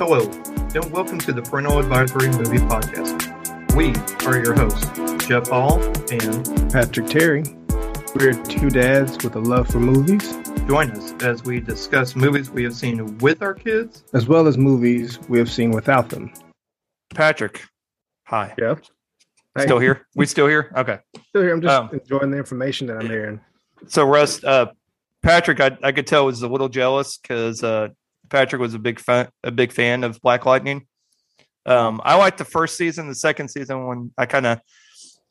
Hello, and welcome to the Parental Advisory Movie Podcast. We are your hosts, Jeff Hall and Patrick Terry. We're two dads with a love for movies, join us as we discuss movies we have seen with our kids. as well as movies we have seen without them. Patrick. Hi. Yeah. Hey, Still here? We still here? Okay. Still here. I'm just Um, enjoying the information that I'm hearing. So Russ, uh Patrick, I, I could tell was a little jealous because uh Patrick was a big fan a big fan of Black Lightning. Um I liked the first season, the second season when I kind of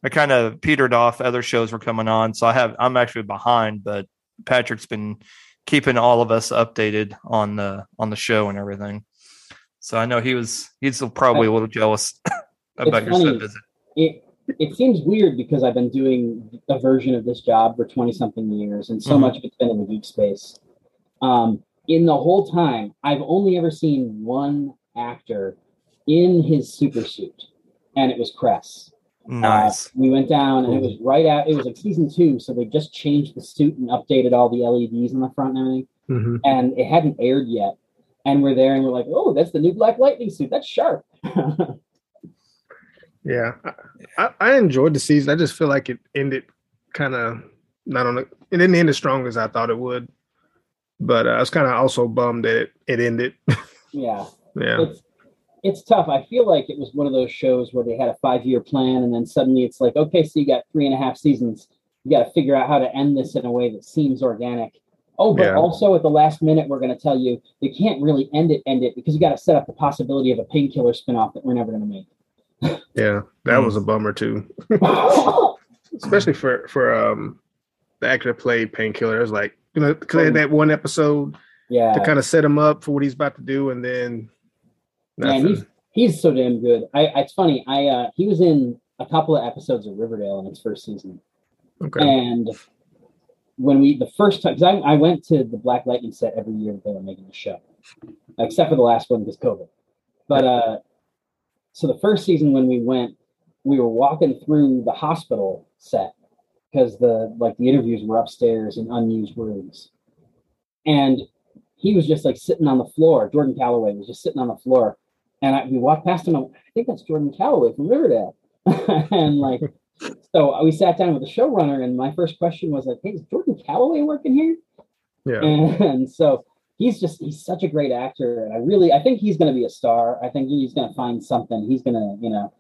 I kind of petered off, other shows were coming on. So I have I'm actually behind, but Patrick's been keeping all of us updated on the on the show and everything. So I know he was he's probably a little jealous about your funny. set visit. it it seems weird because I've been doing a version of this job for twenty something years, and so Mhm. much of it's been in the geek space. Um, in the whole time, I've only ever seen one actor in his super suit, and it was Cress. Nice. Uh, we went down, and it was right out. It was like season two, so they just changed the suit and updated all the LEDs on the front and everything, hmm and it hadn't aired yet. And we're there, and we're like, "Oh, that's the new Black Lightning suit. That's sharp." Yeah. I, I, I enjoyed the season. I just feel like it ended kind of not on the, it didn't end as strong as I thought it would. But uh, I was kind of also bummed that it, it ended. yeah. yeah. it's it's tough. I feel like it was one of those shows where they had a five year plan, and then suddenly it's like, okay, so you got three and a half seasons. You got to figure out how to end this in a way that seems organic. Oh, but Yeah. also at the last minute, we're going to tell you you can't really end it, end it because you got to set up the possibility of a painkiller spinoff that we're never going to make. Yeah. That Mm. was a bummer too. Especially for, for um the actor that played Painkiller. It was like, you know, because that one episode yeah, to kind of set him up for what he's about to do, and then nothing. he's he's so damn good. I it's funny. I uh, he was in a couple of episodes of Riverdale in its first season. okay. And when we the first time, because I, I went to the Black Lightning set every year that they were making the show, except for the last one because COVID. But uh, so the first season when we went, we were walking through the hospital set because the like the interviews were upstairs in unused rooms, and he was just like sitting on the floor. Jordan Calloway was just sitting on the floor, and I, we walked past him. I'm, think that's Jordan Calloway from Riverdale, and like so we sat down with the showrunner, and my first question was like, "Hey, is Jordan Calloway working here?" Yeah. And, so he's just he's such a great actor, and I really I think he's going to be a star. I think he's going to find something. He's going to you know,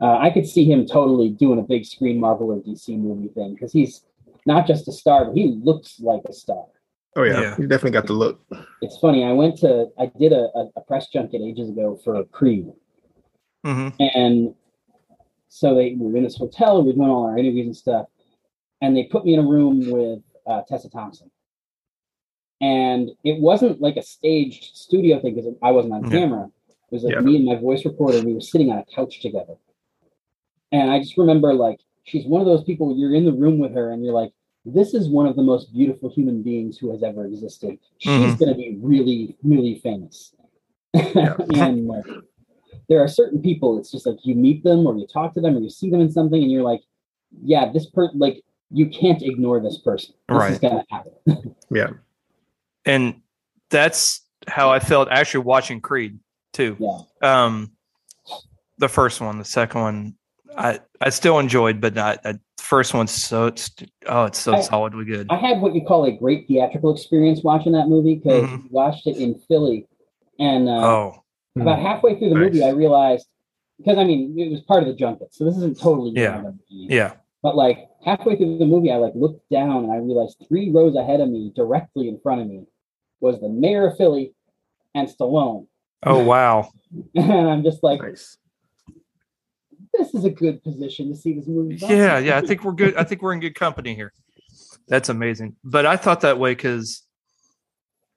uh, I could see him totally doing a big screen Marvel or DC movie thing because he's not just a star, but he looks like a star. Oh yeah. Yeah. He definitely got the look. It's funny. I went to I did a, a, a press junket ages ago for Creed, hmm And so they we were in this hotel, we were doing all our interviews and stuff. And they put me in a room with uh, Tessa Thompson. And it wasn't like a staged studio thing because I wasn't on Yeah. camera. It was like Yeah. me and my voice recorder, we were sitting on a couch together. And I just remember like she's one of those people you're in the room with her and you're like, this is one of the most beautiful human beings who has ever existed. She's Mhm. gonna be really, really famous. and like, there are certain people it's just like you meet them or you talk to them or you see them in something and you're like yeah this person, like you can't ignore this person this is gonna happen Yeah. and that's how I felt actually watching Creed too. yeah Um, the first one, the second one, I I still enjoyed, but not the first one's so it's oh it's so I- solidly good. i had what you call a great theatrical experience watching that movie because Mhm. watched it in philly and uh, oh, about halfway through the movie i realized because i mean it was part of the junket so this isn't totally Yeah. random to me. yeah, but like halfway through the movie i like looked down and i realized three rows ahead of me directly in front of me was the mayor of philly and stallone oh wow, and i'm just like Nice. This is a good position to see this movie. yeah, yeah. I think we're good. I think we're in good company here. That's amazing. But I thought that way because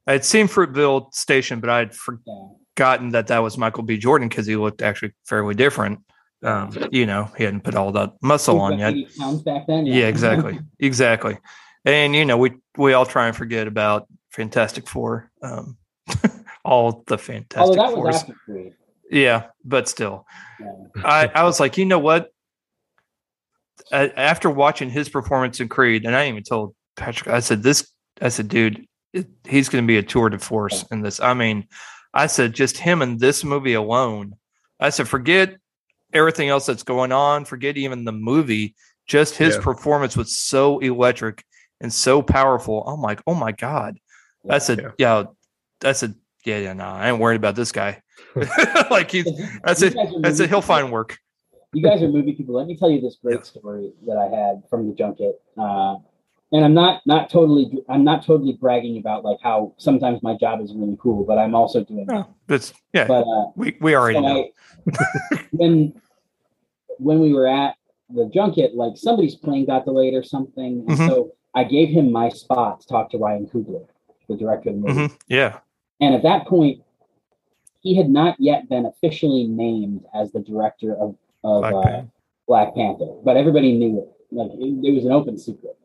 I had seen Fruitvale Station, but I had forgotten that that was Michael B. Jordan because he looked actually fairly different. Um, you know, he hadn't put all that muscle on yet. back then. Yeah, exactly, exactly. And you know, we we all try and forget about Fantastic Four, um, all the Fantastic Fours. Yeah, but still, Yeah. I I was like, you know what? A- After watching his performance in Creed, and I even told Patrick, I said this, I said, dude, it, he's going to be a tour de force in this. I mean, I said, just him in this movie alone. I said, forget everything else that's going on, forget even the movie. Just his Yeah. performance was so electric and so powerful. I'm like, oh my God. I said, yeah. I said, yeah, yeah, no, I ain't worried about this guy. like he's I said, You guys are I movie said he'll find work. you guys are movie people. Let me tell you this great story that I had from the junket. Uh, and I'm not not totally I'm not totally bragging about like how sometimes my job is really cool, but I'm also doing. No, that's yeah, But uh, we, we already so know. I- when when we were at the junket, like somebody's plane got delayed or something, and Mhm. so I gave him my spot to talk to Ryan Coogler, the director of the movie. hmm Yeah. And at that point, he had not yet been officially named as the director of, of Black uh, Panther. Black Panther, but everybody knew it. Like it, it was an open secret.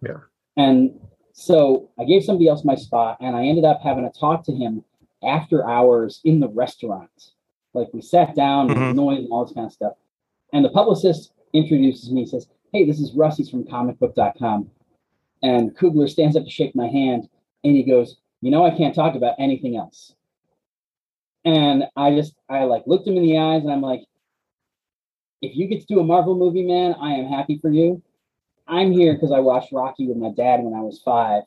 Yeah. And so I gave somebody else my spot, and I ended up having a talk to him after hours in the restaurant. Like we sat down, and Mhm. noise and all this kind of stuff. And the publicist introduces me, says, "Hey, this is Rusty's from comicbook.com." And Coogler stands up to shake my hand, and he goes, "You know, I can't talk about anything else." And I just, I like looked him in the eyes, and I'm like, "If you get to do a Marvel movie, man, I am happy for you. I'm here because I watched Rocky with my dad when I was five,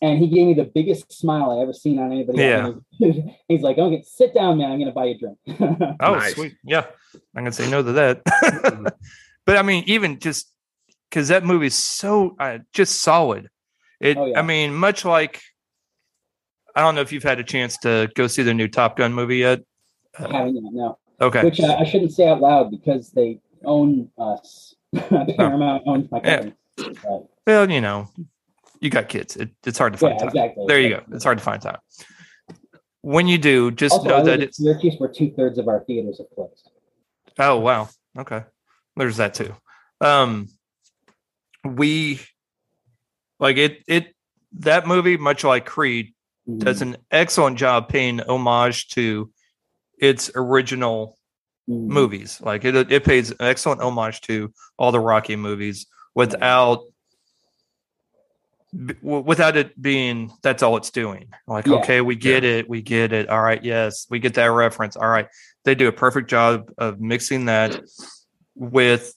and he gave me the biggest smile I ever seen on anybody. Yeah. He's like, "Okay, sit down, man. I'm gonna buy you a drink." Oh, Nice. sweet. Yeah. I'm going to say no to that. but I mean, even just because that movie's so uh, just solid. It, Oh, yeah. I mean, much like, I don't know if you've had a chance to go see the new Top Gun movie yet. I haven't yet, no. Okay. Which uh, I shouldn't say out loud because they own us. Paramount owns my Yeah. company. Right. well, you know, you got kids. It, it's hard to find Yeah, time. exactly. There you go. It's hard to find time. When you do, just Also, know that it's. Syracuse, where two thirds of our theaters are closed. Oh wow. Okay. There's that too. Um we like it it that movie, much like Creed, Mhm. does an excellent job paying homage to its original Mhm. movies. Like it it pays an excellent homage to all the Rocky movies without b- without it being that's all it's doing. Like Yeah. okay, we get it, we get it. All right, yes, we get that reference. All right. They do a perfect job of mixing that with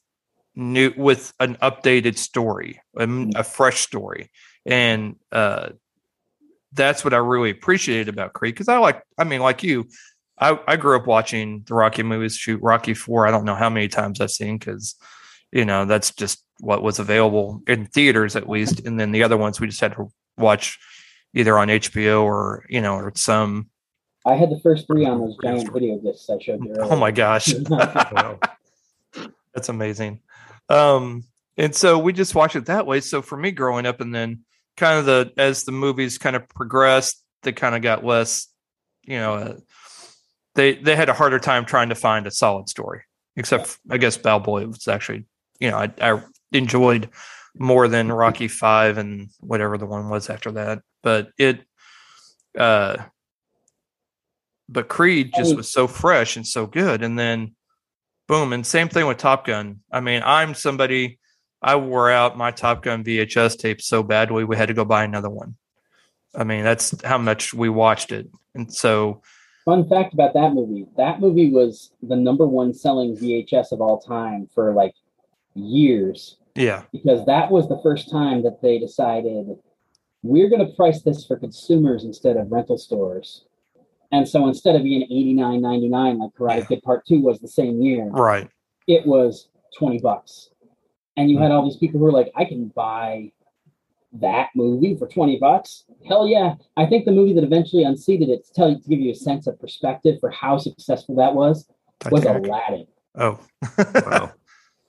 new with an updated story, a fresh story. And uh that's what I really appreciated about Creed because I like, I mean, like you, I, I grew up watching the Rocky movies. Shoot, Rocky Four. I don't know how many times I've seen because, you know, that's just what was available in theaters at least, and then the other ones we just had to watch either on HBO or you know or some. I had the first three on those giant video discs I showed you earlier. Oh my gosh, Wow. that's amazing. Um, and so we just watched it that way. So for me, growing up, and then kind of the as the movies kind of progressed, they kind of got less, you know, uh, they they had a harder time trying to find a solid story. Except I guess Balboa was actually, you know, I, I enjoyed more than Rocky Five and whatever the one was after that. But it, uh, but Creed just was so fresh and so good, and then boom, and same thing with Top Gun. I mean, I'm somebody. I wore out my Top Gun VHS tape so badly we had to go buy another one. I mean, that's how much we watched it, and so Fun fact about that movie: that movie was the number one selling VHS of all time for like years yeah, because that was the first time that they decided we're going to price this for consumers instead of rental stores. And so instead of being eighty nine ninety nine like Karate Yeah. Kid Part Two was the same year, right, it was 20 bucks. And you had all these people who were like, I can buy that movie for 20 bucks. Hell yeah. I think the movie that eventually unseated it to tell you to give you a sense of perspective for how successful that was was Titanic. Aladdin. Oh, Wow.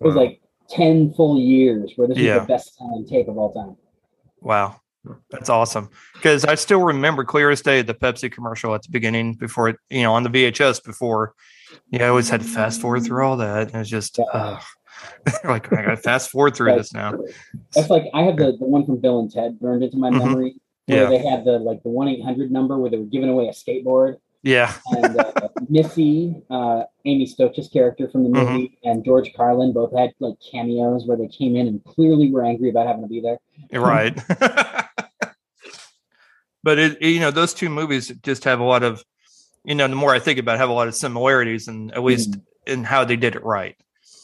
It was like 10 full years where this Yeah. was the best selling tape of all time. Wow. That's awesome. Because I still remember clear as day the Pepsi commercial at the beginning before it, you know, on the VHS before. Yeah, I always had to fast forward through all that. And it was just, uh, like, I got to fast forward through Right. this now. That's like I have the, the one from Bill and Ted burned into my Mhm. memory where Yeah. they had the like the 1 800 number where they were giving away a skateboard. Yeah. and uh, Missy, uh, Amy Stokes' character from the Mhm. movie, and George Carlin both had like cameos where they came in and clearly were angry about having to be there. Right. but it, you know, those two movies just have a lot of you know, the more I think about, it, have a lot of similarities, and at least Mm-hmm. in how they did it right.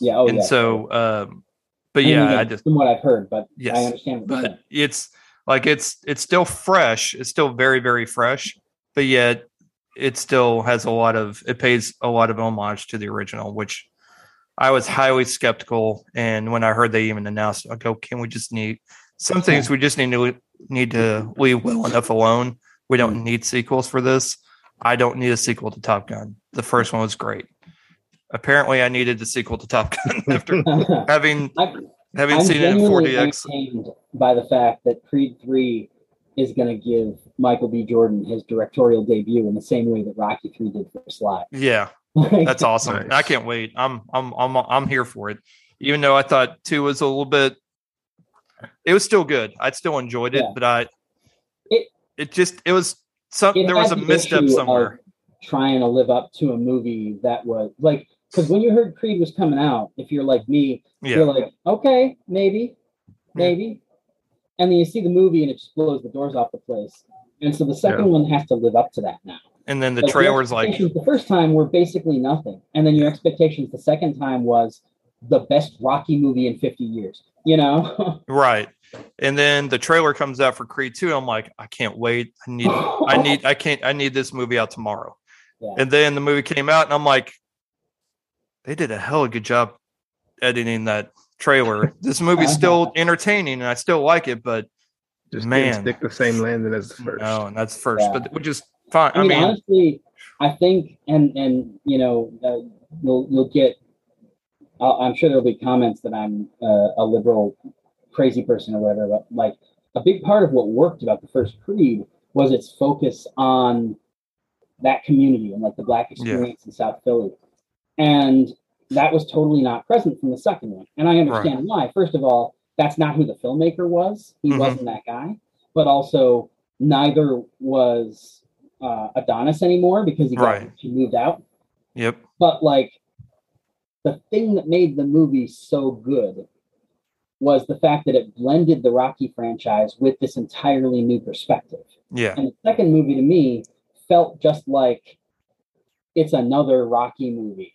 Yeah. Oh, and yeah. so, um, but I mean, yeah, again, I just from what I've heard, but Yes, I understand. But it's like it's it's still fresh. It's still very very fresh, but yet it still has a lot of it pays a lot of homage to the original, which I was highly skeptical. And when I heard they even announced, I go, can we just need some things we just need to need to leave well enough alone. We don't need sequels for this. I don't need a sequel to Top Gun. The first one was great. Apparently, I needed the sequel to Top Gun after having I, having I'm seen it in genuinely 4DX. entertained by the fact that Creed Three is going to give Michael B. Jordan his directorial debut in the same way that Rocky Three did for Sly. Yeah, That's awesome. Nice. I can't wait. I'm I'm I'm I'm here for it. Even though I thought two was a little bit it was still good. I still enjoyed it, Yeah. but I It- it just it was some It there was a misstep somewhere. trying to live up to a movie that was like because when you heard Creed was coming out, if you're like me, you're like, okay, maybe, maybe, and then you see the movie and it just blows the doors off the place. And so the second one has to live up to that now. And then the Like, trailer's like the first time were basically nothing, and then your expectations the second time was the best Rocky movie in 50 years. You know, right. And then the trailer comes out for Creed 2. I'm like, I can't wait. I need I need I can't I need this movie out tomorrow. Yeah. And then the movie came out and I'm like, they did a hell of a good job editing that trailer. This movie's still entertaining and I still like it, but Just Man. man, stick the same landing as the first. no, and that's first. Yeah. But which is fine. I I mean, mean, honestly, I think, and and you know, uh, you'll you'll get. I'll, I'm sure there'll be comments that I'm uh, a liberal, crazy person or whatever. But like, a big part of what worked about the first Creed was its focus on that community and like the black experience in South Philly, and that was totally not present from the second one. And I understand why. First of all, that's not who the filmmaker was. He Mhm. wasn't that guy. But also, neither was uh, Adonis anymore because he got Right. he moved out. yep. But like, the thing that made the movie so good was the fact that it blended the Rocky franchise with this entirely new perspective. Yeah. And the second movie to me felt just like it's another Rocky movie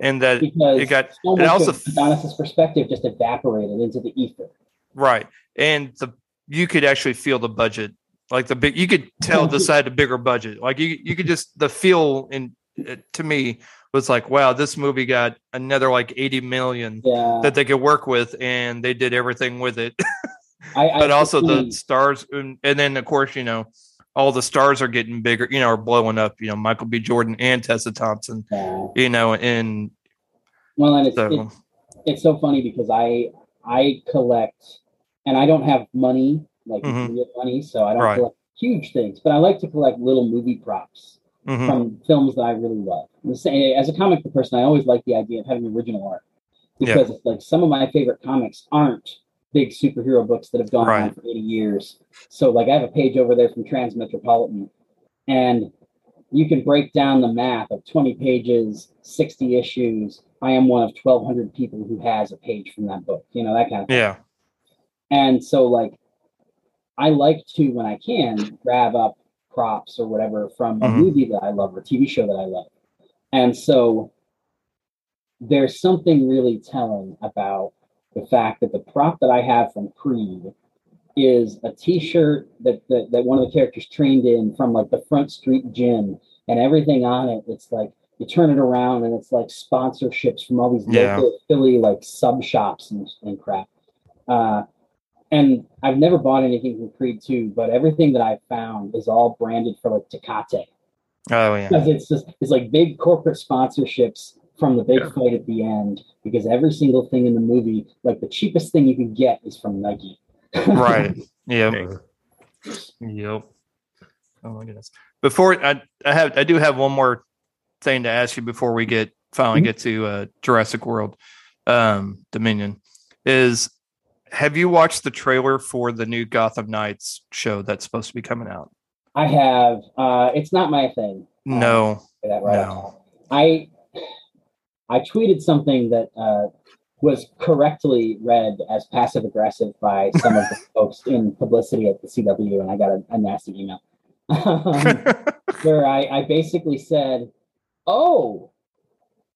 And that because it got so it also Adonis's perspective just evaporated into the ether. right. And the you could actually feel the budget. Like the big you could tell this had a bigger budget. Like you you could just the feel in uh, to me was like, wow, this movie got another like 80 million Yeah, that they could work with and they did everything with it. I, I but also the stars and, and then of course, you know, all the stars are getting bigger, you know, are blowing up, you know, Michael B. Jordan and Tessa Thompson, yeah. you know, and well, and it's, so it's it's so funny because I I collect and I don't have money like Mhm. real money, so I don't Right. collect huge things, but I like to collect little movie props mhm, from films that I really love. As a comic book person, I always like the idea of having original art because it's like some of my favorite comics aren't big superhero books that have gone on for 80 years. So like I have a page over there from Transmetropolitan and you can break down the math of 20 pages, 60 issues. I am one of 1200 people who has a page from that book, you know, that kind of thing. yeah, And so, like, I like to, when I can, grab up props or whatever from a Mhm. movie that I love or TV show that I love. And so, there's something really telling about the fact that the prop that I have from Creed is a T-shirt that, that that one of the characters trained in from like the Front Street Gym, and everything on it. It's like you turn it around, and it's like sponsorships from all these Yeah. local Philly like sub shops and, and crap. Uh, and I've never bought anything from Creed 2, but everything that I've found is all branded for like Tecate. oh yeah, Because it's just it's like big corporate sponsorships from the big Yeah. fight at the end. Because every single thing in the movie, like the cheapest thing you can get is from Nike. right, yeah. Dang. Yep. Oh my goodness. Before I, I have I do have one more thing to ask you before we get finally Mhm. get to uh, Jurassic World um, Dominion. Is have you watched the trailer for the new Gotham Knights show that's supposed to be coming out? I have. Uh, it's not my thing. No. Say that right No. off the top. I I tweeted something that uh, was correctly read as passive aggressive by some of the folks in publicity at the CW, and I got a, a nasty email. um, where I, I basically said, "Oh,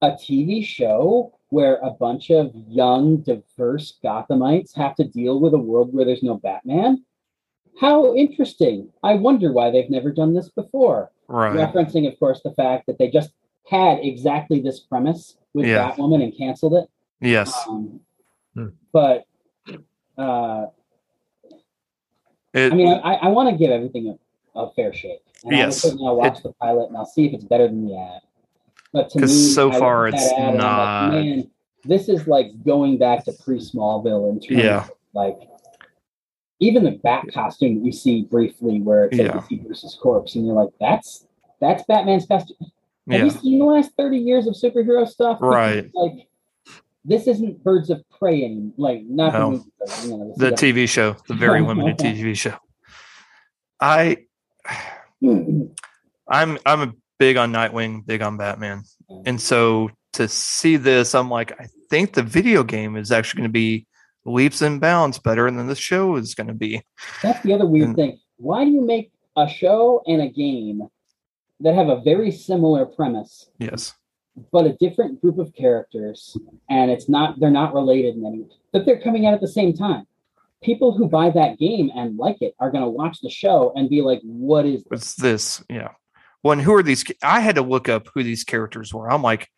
a TV show where a bunch of young, diverse Gothamites have to deal with a world where there's no Batman. How interesting! I wonder why they've never done this before." right. Referencing, of course, the fact that they just had exactly this premise with Yeah. Batwoman and canceled it. Yes. Um, Hmm. But uh, It, I mean, I, I want to give everything a, a fair shake. And Yes. I'll watch the pilot and I'll see if it's better than the ad. But to me, 'Cause so I far it's ad like, not- Man, this is like going back to pre Smallville in terms Yeah. of like even the bat costume that you see briefly, where it's like Yeah. you see Bruce's corpse, and you're like, that's that's Batman's costume. Have yeah. you seen the last 30 years of superhero stuff? Right. Like, this isn't Birds of Prey anymore. Like, not No. the movie, but, you know, The the TV show, the very limited TV show. I I'm I'm a big on Nightwing, big on Batman. And so to see this, I'm like, I think the video game is actually going to be leaps and bounds better than the show is going to be. That's the other weird And- thing. Why do you make a show and a game that have a very similar premise, Yes. but a different group of characters, and it's not they're not related in any way, but they're coming out at the same time? People who buy that game and like it are going to watch the show and be like, "What is this?" What's this? Yeah. Well, and who are these? I had to look up who these characters were. I'm like,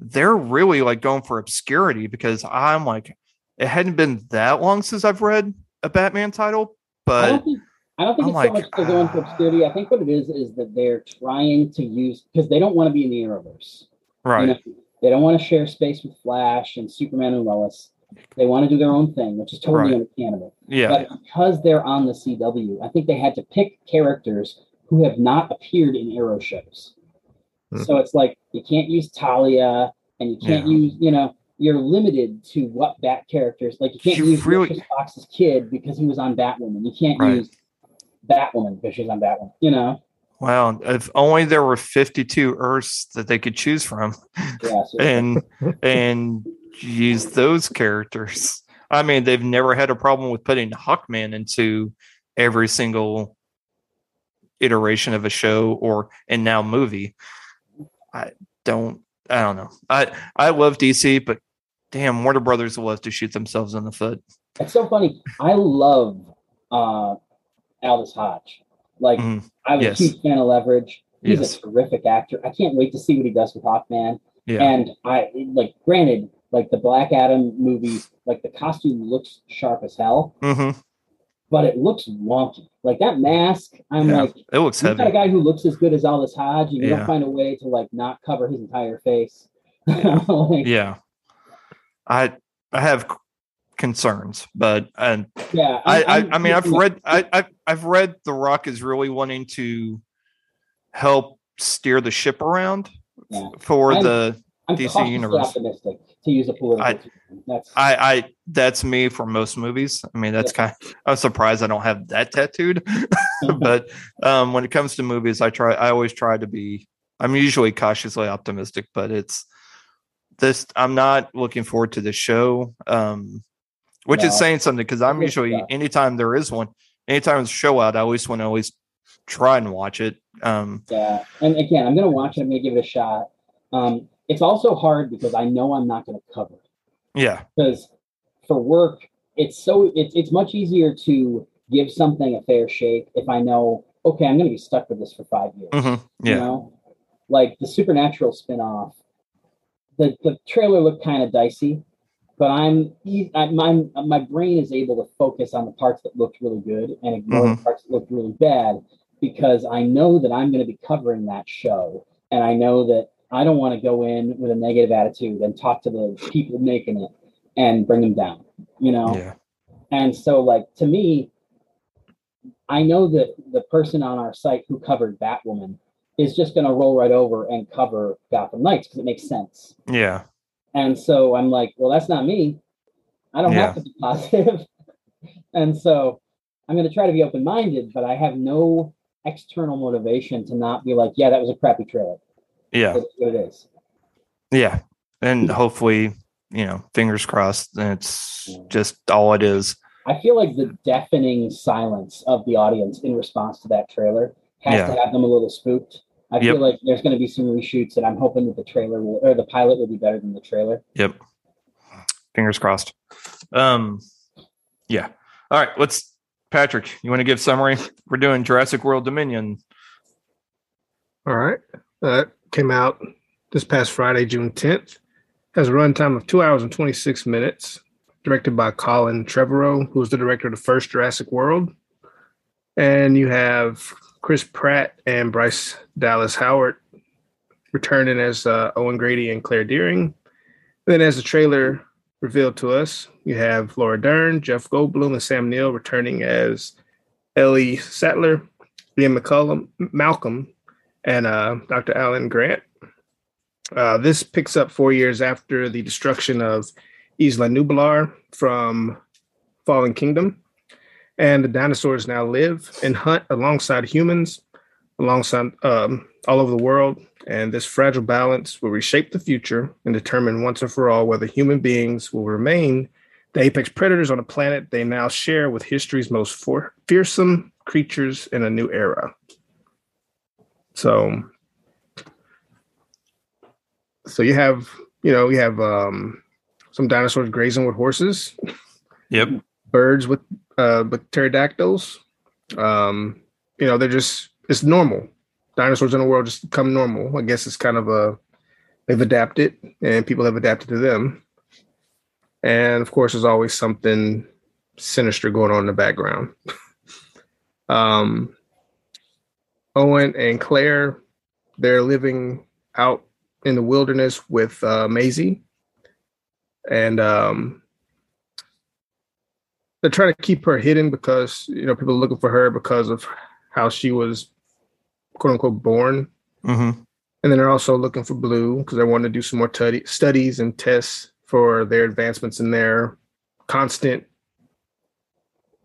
they're really like going for obscurity because I'm like, it hadn't been that long since I've read a Batman title, I but don't think I don't think I'm it's so much they're going for obscurity. I think what it is is that they're trying to use because they don't want to be in the Arrowverse. right. You know, they don't want to share space with Flash and Superman and Lois. They want to do their own thing, which is totally Right. understandable. yeah. But because they're on the CW, I think they had to pick characters who have not appeared in Arrow shows. Hmm. So it's like you can't use Talia and you can't Yeah. use, you know, you're limited to what Bat characters like you can't You use really- Fox's kid because he was on Batwoman. You can't Right. use Batwoman because she's on Batwoman. You know? Wow. If only there were 52 Earths that they could choose from Yeah. And and use those characters. I mean, they've never had a problem with putting Hawkman into every single iteration of a show or and now movie. I don't I don't know. I I love DC, but damn, Warner Brothers love to shoot themselves in the foot. It's so funny. I love uh Aldis Hodge. Like Mhm. I was Yes. a huge fan of Leverage. He's Yes. a terrific actor. I can't wait to see what he does with Hawkman. Yeah. And I like granted, like the Black Adam movies, like the costume looks sharp as hell, hmm but it looks wonky. Like that mask, I'm Yeah. like, It looks you've got a guy who looks as good as Aldis Hodge, and you Yeah. don't find a way to like not cover his entire face. like, Yeah. I I have concerns, but and yeah. I, I, I mean, I've read, I, I've, I've read The Rock is really wanting to help steer the ship around Yeah. for I'm- the. I'm DC universe. optimistic to use a political. I- That's I, I, that's me for most movies. I mean, that's kind. I'm surprised I don't have that tattooed, but um, when it comes to movies, I try. I always try to be. I'm usually cautiously optimistic, but it's this. I'm not looking forward to the show, um, which No. is saying something because I'm usually sucks. anytime there is one, anytime a show out, I always want to always try and watch it. Um, Yeah, and again, I'm gonna watch it. I'm gonna give it a shot. Um, it's also hard because I know I'm not gonna cover it yeah, because for work, it's so it's it's much easier to give something a fair shake if I know okay, I'm gonna be stuck with this for five years. hmm You yeah, know, like the Supernatural spinoff. The the trailer looked kind of dicey, but I'm e- I, my my brain is able to focus on the parts that looked really good and ignore Mm-hmm. the parts that looked really bad because I know that I'm going to be covering that show, and I know that I don't want to go in with a negative attitude and talk to the people making it and bring them down. You know, yeah, and so, like, to me, I know that the person on our site who covered Batwoman is just going to roll right over and cover Gotham Knights because it makes sense. yeah, And so I'm like, well, that's not me. I don't Yeah. have to be positive. and so I'm going to try to be open minded, but I have no external motivation to not be like, yeah, that was a crappy trailer. yeah, That's what it is. yeah, and hopefully, you know, fingers crossed. And It's just all it is. I feel like the deafening silence of the audience in response to that trailer has Yeah. to have them a little spooked. I Yep. feel like there's going to be some reshoots, and I'm hoping that the trailer will, or the pilot will be better than the trailer. Yep. Fingers crossed. Um, yeah. All right. Let's, Patrick, you want to give summary? We're doing Jurassic World Dominion. All right. Uh, came out this past Friday, June 10th. Has a runtime of two hours and 26 minutes. Directed by Colin Trevorrow, who was the director of the first Jurassic World. And you have Chris Pratt and Bryce Dallas Howard returning as uh, Owen Grady and Claire Dearing. then, as the trailer revealed to us, you have Laura Dern, Jeff Goldblum, and Sam Neill returning as Ellie Sattler, Liam McCullum, Malcolm, and uh, Dr. Alan Grant. Uh, this picks up four years after the destruction of Isla Nublar from Fallen Kingdom. And the dinosaurs now live and hunt alongside humans, alongside um, all over the world. And this fragile balance will reshape the future and determine once and for all whether human beings will remain the apex predators on a planet they now share with history's most for- fearsome creatures in a new era. So, so you have, you know, you have um, some dinosaurs grazing with horses, Yep. birds with uh, pterodactyls. Um, you know, they're just it's normal. Dinosaurs in the world just become normal. I guess it's kind of a they've adapted, and people have adapted to them. And of course, there's always something sinister going on in the background. um, Owen and Claire, they're living out in the wilderness with uh, Maisie, and um, they're trying to keep her hidden because you know people are looking for her because of how she was quote unquote born. Mm-hmm. And then they're also looking for Blue because they want to do some more studies and tests for their advancements in their constant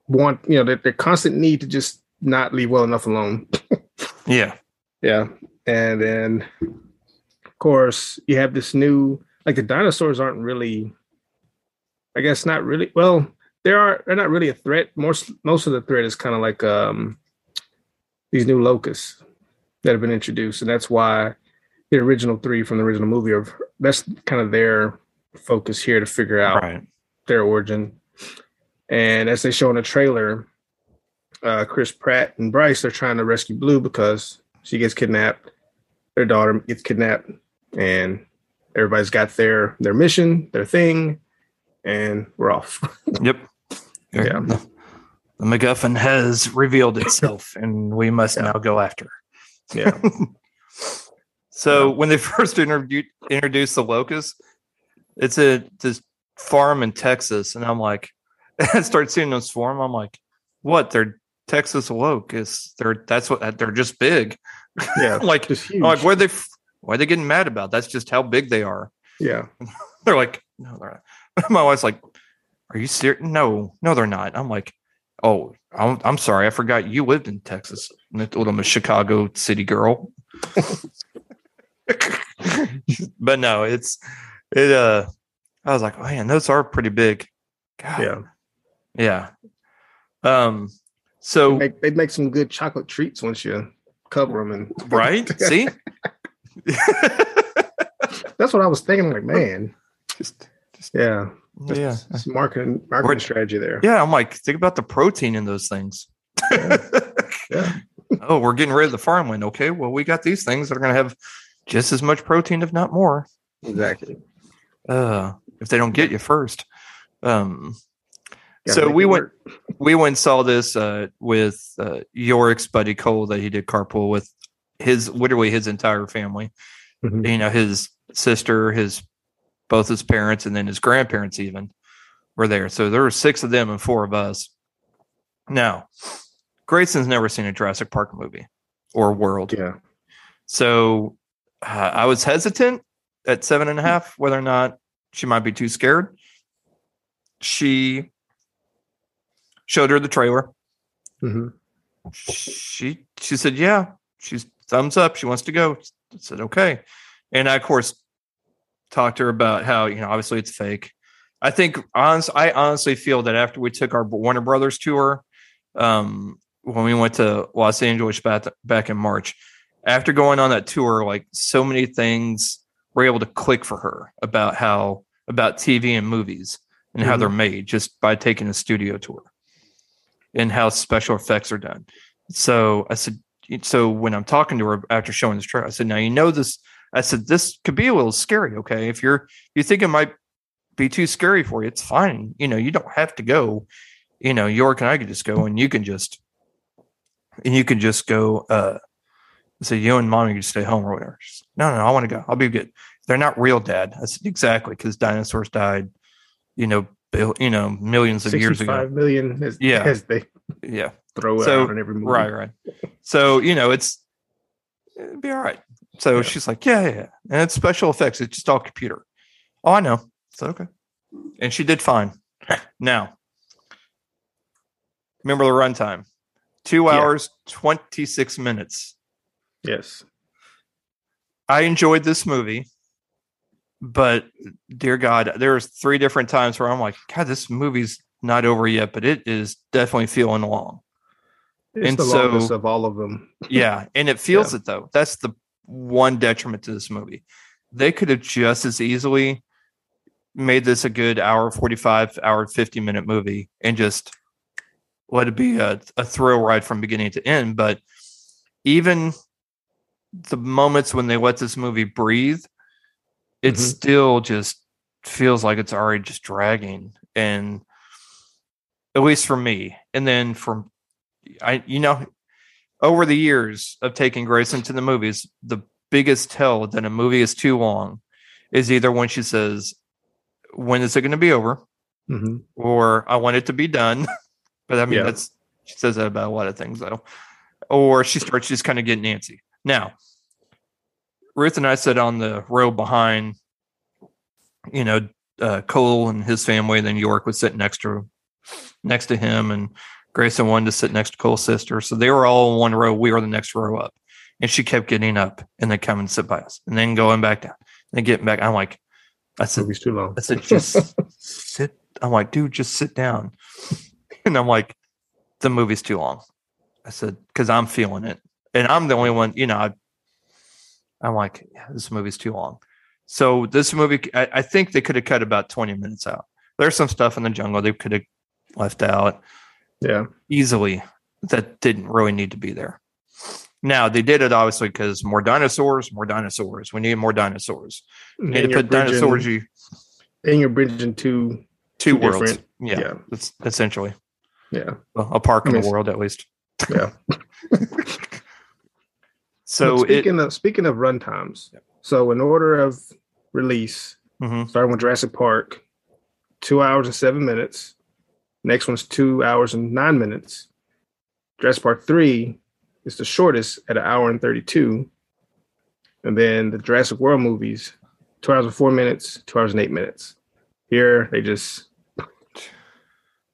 want, you know, their, their constant need to just not leave well enough alone. Yeah. Yeah. And then, of course, you have this new, like the dinosaurs aren't really, I guess, not really. Well, they are. They're not really a threat. Most most of the threat is kind of like um these new locusts that have been introduced, and that's why the original three from the original movie are. That's kind of their focus here to figure out Right. their origin. And as they show in the trailer, uh, Chris Pratt and Bryce are trying to rescue Blue because she gets kidnapped. Their daughter gets kidnapped, and everybody's got their their mission, their thing, and we're off. Yep. Yeah. The, the MacGuffin has revealed itself, and we must Yeah. now go after. yeah, So when they first introduced introduced the locust, it's a this farm in Texas, and I'm like, I start seeing those farm. I'm like, what? They're Texas locusts. They're that's what they're just big. yeah, like, like, what are they why are they getting mad about? That's just how big they are. yeah, They're like, no, they're not. My wife's like, are you serious? No, no, they're not. I'm like, oh, I'm, I'm sorry. I forgot you lived in Texas. And I told him a Chicago city girl. but no, it's, it, uh, I was like, oh, man, those are pretty big. God. yeah. Yeah. Um, so, They make, they make some good chocolate treats once you cover them, and right? See? that's what I was thinking. Like, man, just, just, yeah, that's, yeah. that's marketing marketing strategy there. Yeah. I'm like, think about the protein in those things. Yeah. oh, we're getting rid of the farmland. Okay, well, we got these things that are going to have just as much protein, if not more. exactly. Uh, if they don't get you first. Um, Gotta so we went, work. we went saw this uh, with uh, Yorick's buddy Cole that he did carpool with his literally his entire family. Mhm. You know, his sister, his both his parents, and then his grandparents even were there. So there were six of them and four of us. Now, Grayson's never seen a Jurassic Park movie or world. Yeah. So uh, I was hesitant at seven and a half whether or not she might be too scared. She showed her the trailer. hmm She she said, "Yeah." She's thumbs up. She wants to go. I said, "Okay." And I, of course, talked to her about how you know obviously it's fake. I think honest, I honestly feel that after we took our Warner Brothers tour, um, when we went to Los Angeles back, back in March. After going on that tour, like so many things were able to click for her about how about TV and movies and how Mhm. they're made just by taking a studio tour and how special effects are done. So I said, so when I'm talking to her after showing this trailer, I said, now you know this. I said this could be a little scary. Okay, if you're you think it might be too scary for you, it's fine. You know, you don't have to go. You know, York and I could just go, and you can just and you can just go. uh so you and mommy can stay home or whatever. She's, no, no, I want to go. I'll be good. They're not real, Dad. I said exactly because dinosaurs died. You know, bill, you know, millions of years ago. Sixty-five million, as, Yeah. as they Yeah, throw it So, out in every movie. right, right. So you know, it's it'd be all right. So Yeah. she's like, yeah, yeah, yeah, and it's special effects. It's just all computer. Oh, I know. So okay, and she did fine. Now, remember the runtime? Two Yeah. hours, twenty six minutes. Yes. I enjoyed this movie, but dear God, there's three different times where I'm like, God, this movie's not over yet, but it is definitely feeling long. It's And the so- longest of all of them. Yeah, and it feels it though. That's the one detriment to this movie. They could have just as easily made this a good hour 45 hour 50 minute movie and just let it be a, a thrill ride from beginning to end but even the moments when they let this movie breathe it Mhm. still just feels like it's already just dragging and at least for me and then from i you know over the years of taking Grace into the movies, the biggest tell that a movie is too long is either when she says, When is it going to be over? hmm or I want it to be done. but I mean, Yeah. that's she says that about a lot of things, though. Or she starts just kind of getting antsy. Now, Ruth and I sit on the row behind, you know, uh, Cole and his family. And then York was sitting next to next to him, and Grayson wanted to sit next to Cole's sister. So they were all in one row. We were the next row up, and she kept getting up and then coming to sit by us, and then going back down, and getting back. I'm like, I said, Movie's too long. I said, just sit. I'm like, dude, just sit down. And I'm like, the movie's too long. I said, because I'm feeling it. And I'm the only one, you know, I, I'm like, yeah, this movie's too long. So this movie, I, I think they could have cut about 20 minutes out. There's some stuff in the jungle they could have left out Yeah. easily that didn't really need to be there. Now they did it obviously because more dinosaurs, more dinosaurs. We need more dinosaurs. We need to put dinosaurs. You and you're bridging two. two Two worlds. Yeah, yeah. that's essentially Yeah. well, a park I in the world at least. Yeah. So But it, speaking of speaking of run times, so in order of release, Mhm. starting with Jurassic Park, two hours and seven minutes. Next one's two hours and nine minutes. Jurassic Park three is the shortest at an hour and thirty-two. And then the Jurassic World movies, two hours and four minutes, two hours and eight minutes. Here they just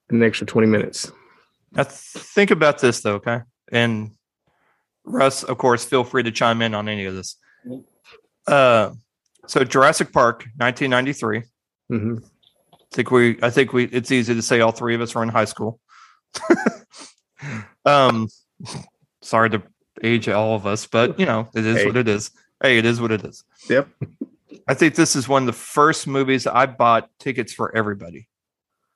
an extra 20 minutes. now think about this though, okay? And Russ, of course, feel free to chime in on any of this. Mhm. Uh, so Jurassic Park, 1993. hmm I think we I think we it's easy to say all three of us were in high school. um sorry to age all of us, but you know, it is Hey. what it is. Hey, it is what it is. Yep. I think this is one of the first movies I bought tickets for everybody.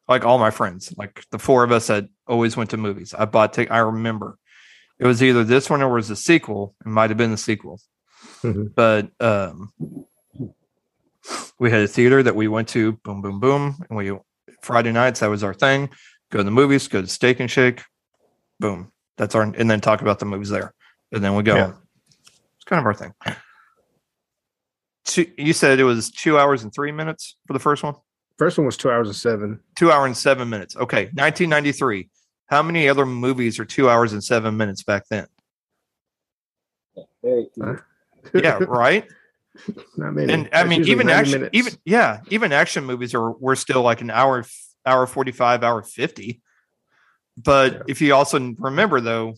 Like all my friends, like the four of us that always went to movies. I bought tick I remember it was either this one or was a sequel. It might have been the sequel. Mhm. But um we had a theater that we went to, boom, boom, boom. And we Friday nights, that was our thing. Go to the movies, go to Steak and Shake, boom. That's our and then talk about the movies there. And then we go. Yeah. It's kind of our thing. Two, you said it was two hours and three minutes for the first one? First one was two hours and seven. Two hour and seven minutes. Okay. 1993. How many other movies are two hours and seven minutes back then? Very. Huh? Yeah, right. Not many. and I mean, even action, minutes. even yeah, even action movies are were still like an hour, hour forty five, hour fifty. But Yeah. if you also remember, though,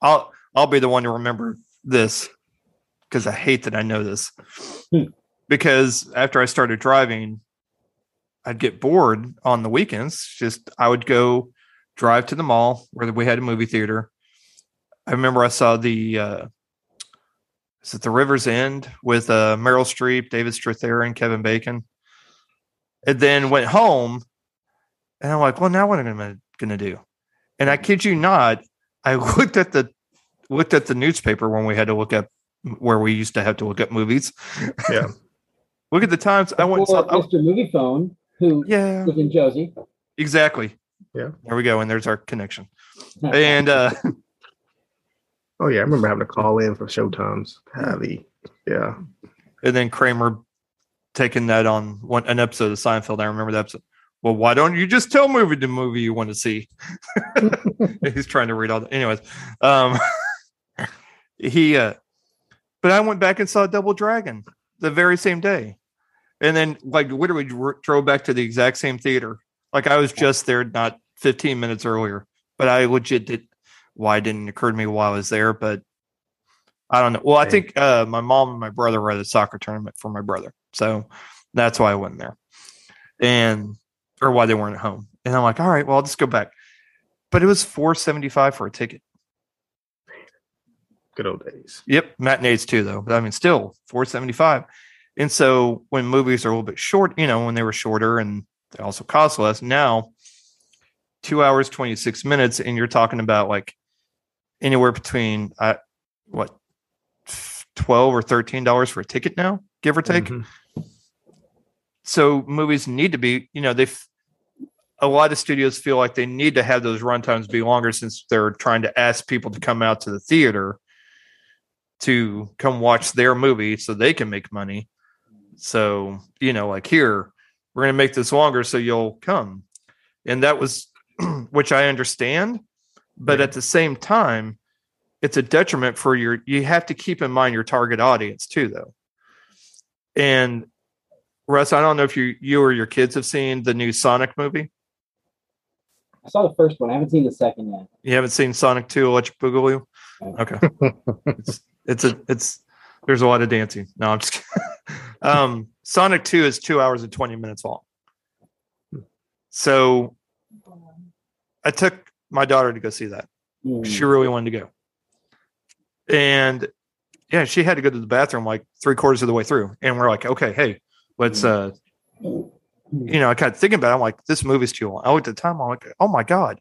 I'll I'll be the one to remember this because I hate that I know this. Hmm. because after I started driving, I'd get bored on the weekends. Just I would go drive to the mall where we had a movie theater. I remember I saw the uh, is it the River's End with uh, Meryl Streep, David Strathairn, Kevin Bacon, and then went home, and I'm like, well, now what am I going to do? And I kid you not, I looked at the looked at the newspaper when we had to look up where we used to have to look up movies. Yeah. look at the times. I went. Or Saw, Mr. Movie Phone, who yeah, was in Josie. exactly. Yeah. There we go. And there's our connection. And uh, Oh yeah, I remember having to call in for showtimes. Heavy. Yeah. and then Kramer taking that on one an episode of Seinfeld. I remember that episode. Well, why don't you just tell movie the movie you want to see? He's trying to read all the anyways. Um he uh but I went back and saw Double Dragon the very same day. And then like literally dro- drove back to the exact same theater. Like I was just there not 15 minutes earlier. But I legit did why it didn't occur to me while I was there, but I don't know. Well, I think uh, my mom and my brother were at a soccer tournament for my brother, so that's why I went there, and or why they weren't at home. And I'm like, all right, well, I'll just go back. But it was four seventy five for a ticket. Good old days. Yep, matinees too, though. But I mean, still four seventy five. And so when movies are a little bit short, you know, when they were shorter and they also cost less, now two hours twenty six minutes, and you're talking about like anywhere between uh, what twelve or thirteen dollars for a ticket now, give or take. Mhm. So movies need to be, you know, they a lot of studios feel like they need to have those runtimes be longer since they're trying to ask people to come out to the theater to come watch their movie so they can make money. So, you know, like here, we're going to make this longer so you'll come. And that was, which I understand. But Yeah. at the same time, it's a detriment for your, you have to keep in mind your target audience too, though. And Russ, I don't know if you, you or your kids have seen the new Sonic movie. I saw the first one. I haven't seen the second yet. You haven't seen Sonic 2 Electric Boogaloo? Okay. it's, it's a it's there's a lot of dancing. No, I'm just kidding. um Sonic 2 is 2 hours and 20 minutes long. So I took my daughter to go see that. She really wanted to go. And yeah, she had to go to the bathroom like three quarters of the way through. And we're like, okay, hey, let's uh you know, I kind of thinking about it, I'm like, this movie's too long. I looked at the time, I'm like, oh my God.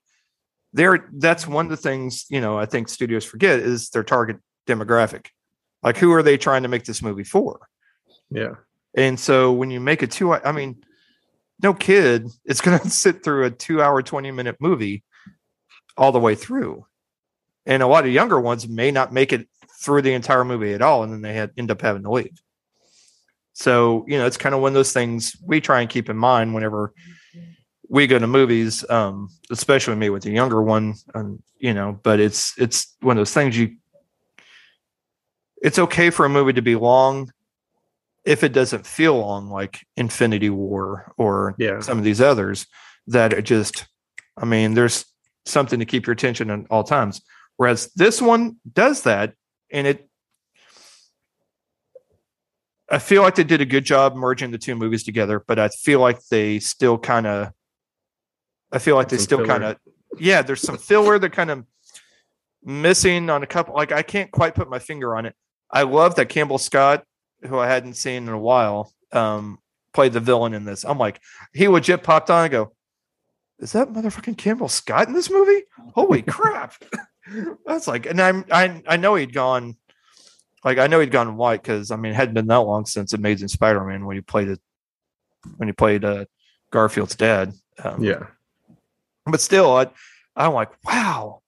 There that's one of the things, you know, I think studios forget is their target demographic. Like who are they trying to make this movie for? Yeah. And so when you make a two, I mean, no kid is going to sit through a two hour, 20 minute movie all the way through. And a lot of younger ones may not make it through the entire movie at all. And then they had, end up having to leave. So, you know, it's kind of one of those things we try and keep in mind whenever we go to movies, um, especially me with the younger one, um, you know, but it's, it's one of those things you, it's okay for a movie to be long if it doesn't feel long like Infinity War or Yeah. some of these others that it just I mean there's something to keep your attention at all times. Whereas this one does that and it I feel like they did a good job merging the two movies together but I feel like they still kind of I feel like they Some still kind of yeah there's some filler that kind of missing on a couple like I can't quite put my finger on it. I love that Campbell Scott who I hadn't seen in a while, um, played the villain in this. I'm like, he legit popped on and go, is that motherfucking Campbell Scott in this movie? Holy crap. That's like, and I'm, I, I know he'd gone, like, I know he'd gone white because, I mean, it hadn't been that long since Amazing Spider Man when he played it, when he played uh, Garfield's dad. Um, Yeah. but still, I, I'm like, wow.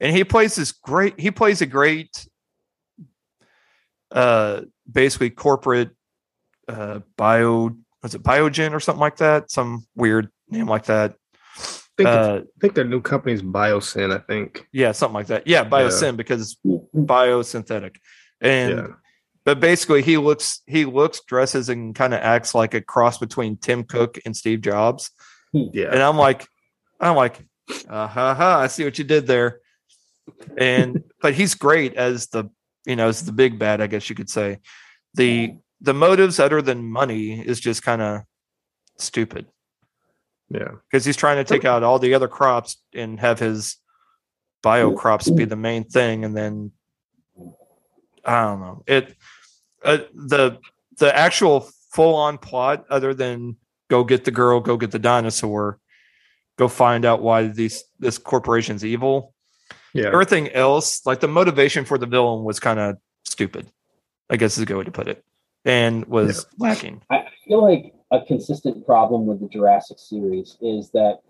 And he plays this great. He plays a great, uh, basically corporate, uh, bio. Was it Biogen or something like that? Some weird name like that. I think, Uh, I think their new company's Biosyn, I think. yeah, something like that. Yeah, Biosyn because it's biosynthetic, and Yeah. but basically he looks he looks dresses and kind of acts like a cross between Tim Cook and Steve Jobs. Yeah. And I'm like, I'm like, uh, ha, ha, I see what you did there. And but he's great as the you know as the big bad, I guess you could say. The the motives other than money is just kind of stupid. Yeah. because he's trying to take out all the other crops and have his bio crops be the main thing and then i don't know. It uh, the the actual full on plot other than go get the girl go get the dinosaur go find out why these this corporation's evil. Yeah. everything else like the motivation for the villain was kind of stupid i guess is a good way to put it and was lacking. I feel like a consistent problem with the Jurassic series is that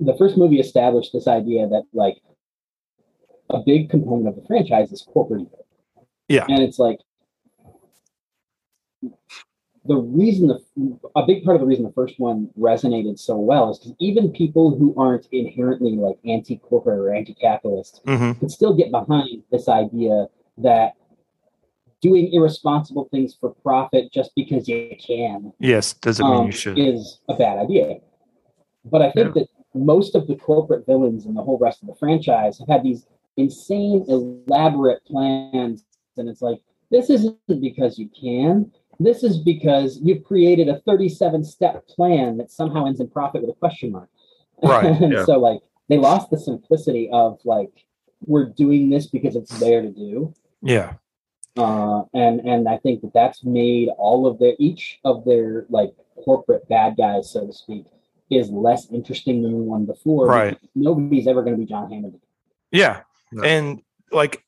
the first movie established this idea that like a big component of the franchise is corporate evil. Yeah. And it's like the reason the a big part of the reason the first one resonated so well is because even people who aren't inherently like anti-corporate or anti-capitalist hmm could still get behind this idea that doing irresponsible things for profit just because you can yes doesn't mean um, you should is a bad idea. But I think that most of the corporate villains in the whole rest of the franchise have had these insane, elaborate plans. And it's like, this isn't because you can. This is because you've created a 37 step plan that somehow ends in profit with a question mark. Right, and yeah. so, like, they lost the simplicity of, like, we're doing this because it's there to do yeah uh, and and I think that that's made all of their each of their like corporate bad guys, so to speak, is less interesting than the one before. Right. Nobody's ever going to be John Hammond. Yeah. No. And like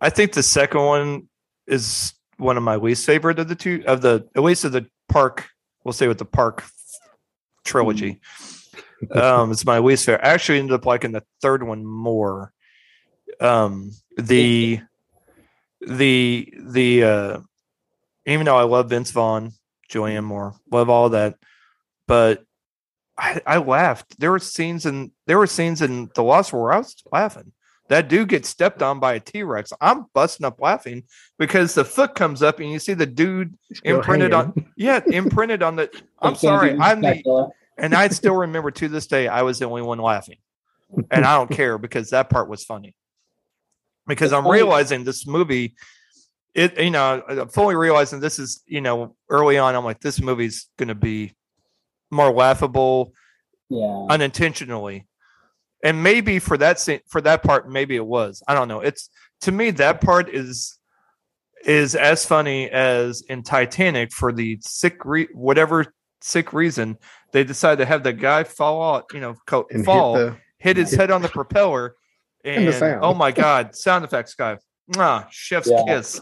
I think the second one is one of my least favorite of the two of the at least of the park, we'll say with the park trilogy. um it's my least favorite. I actually ended up liking the third one more. Um the the the uh even though I love Vince Vaughn, Joanne Moore, love all that, but I, I laughed. There were scenes in there were scenes in The Lost where I was laughing. That dude gets stepped on by a T Rex. I'm busting up laughing because the foot comes up and you see the dude imprinted on yeah imprinted on the. I'm sorry, I'm the and I still remember to this day I was the only one laughing, and I don't care because that part was funny. Because I'm realizing this movie, it you know I'm fully realizing this is you know early on I'm like this movie's going to be more laughable Yeah. unintentionally. And maybe for that scene, for that part maybe it was. I don't know. It's to me that part is is as funny as in titanic for the sick re- whatever sick reason they decide to have the guy fall out you know co- And hit fall the- hit his head on the propeller And and, the sound. oh my god sound effects guy Mwah, chef's Yeah. kiss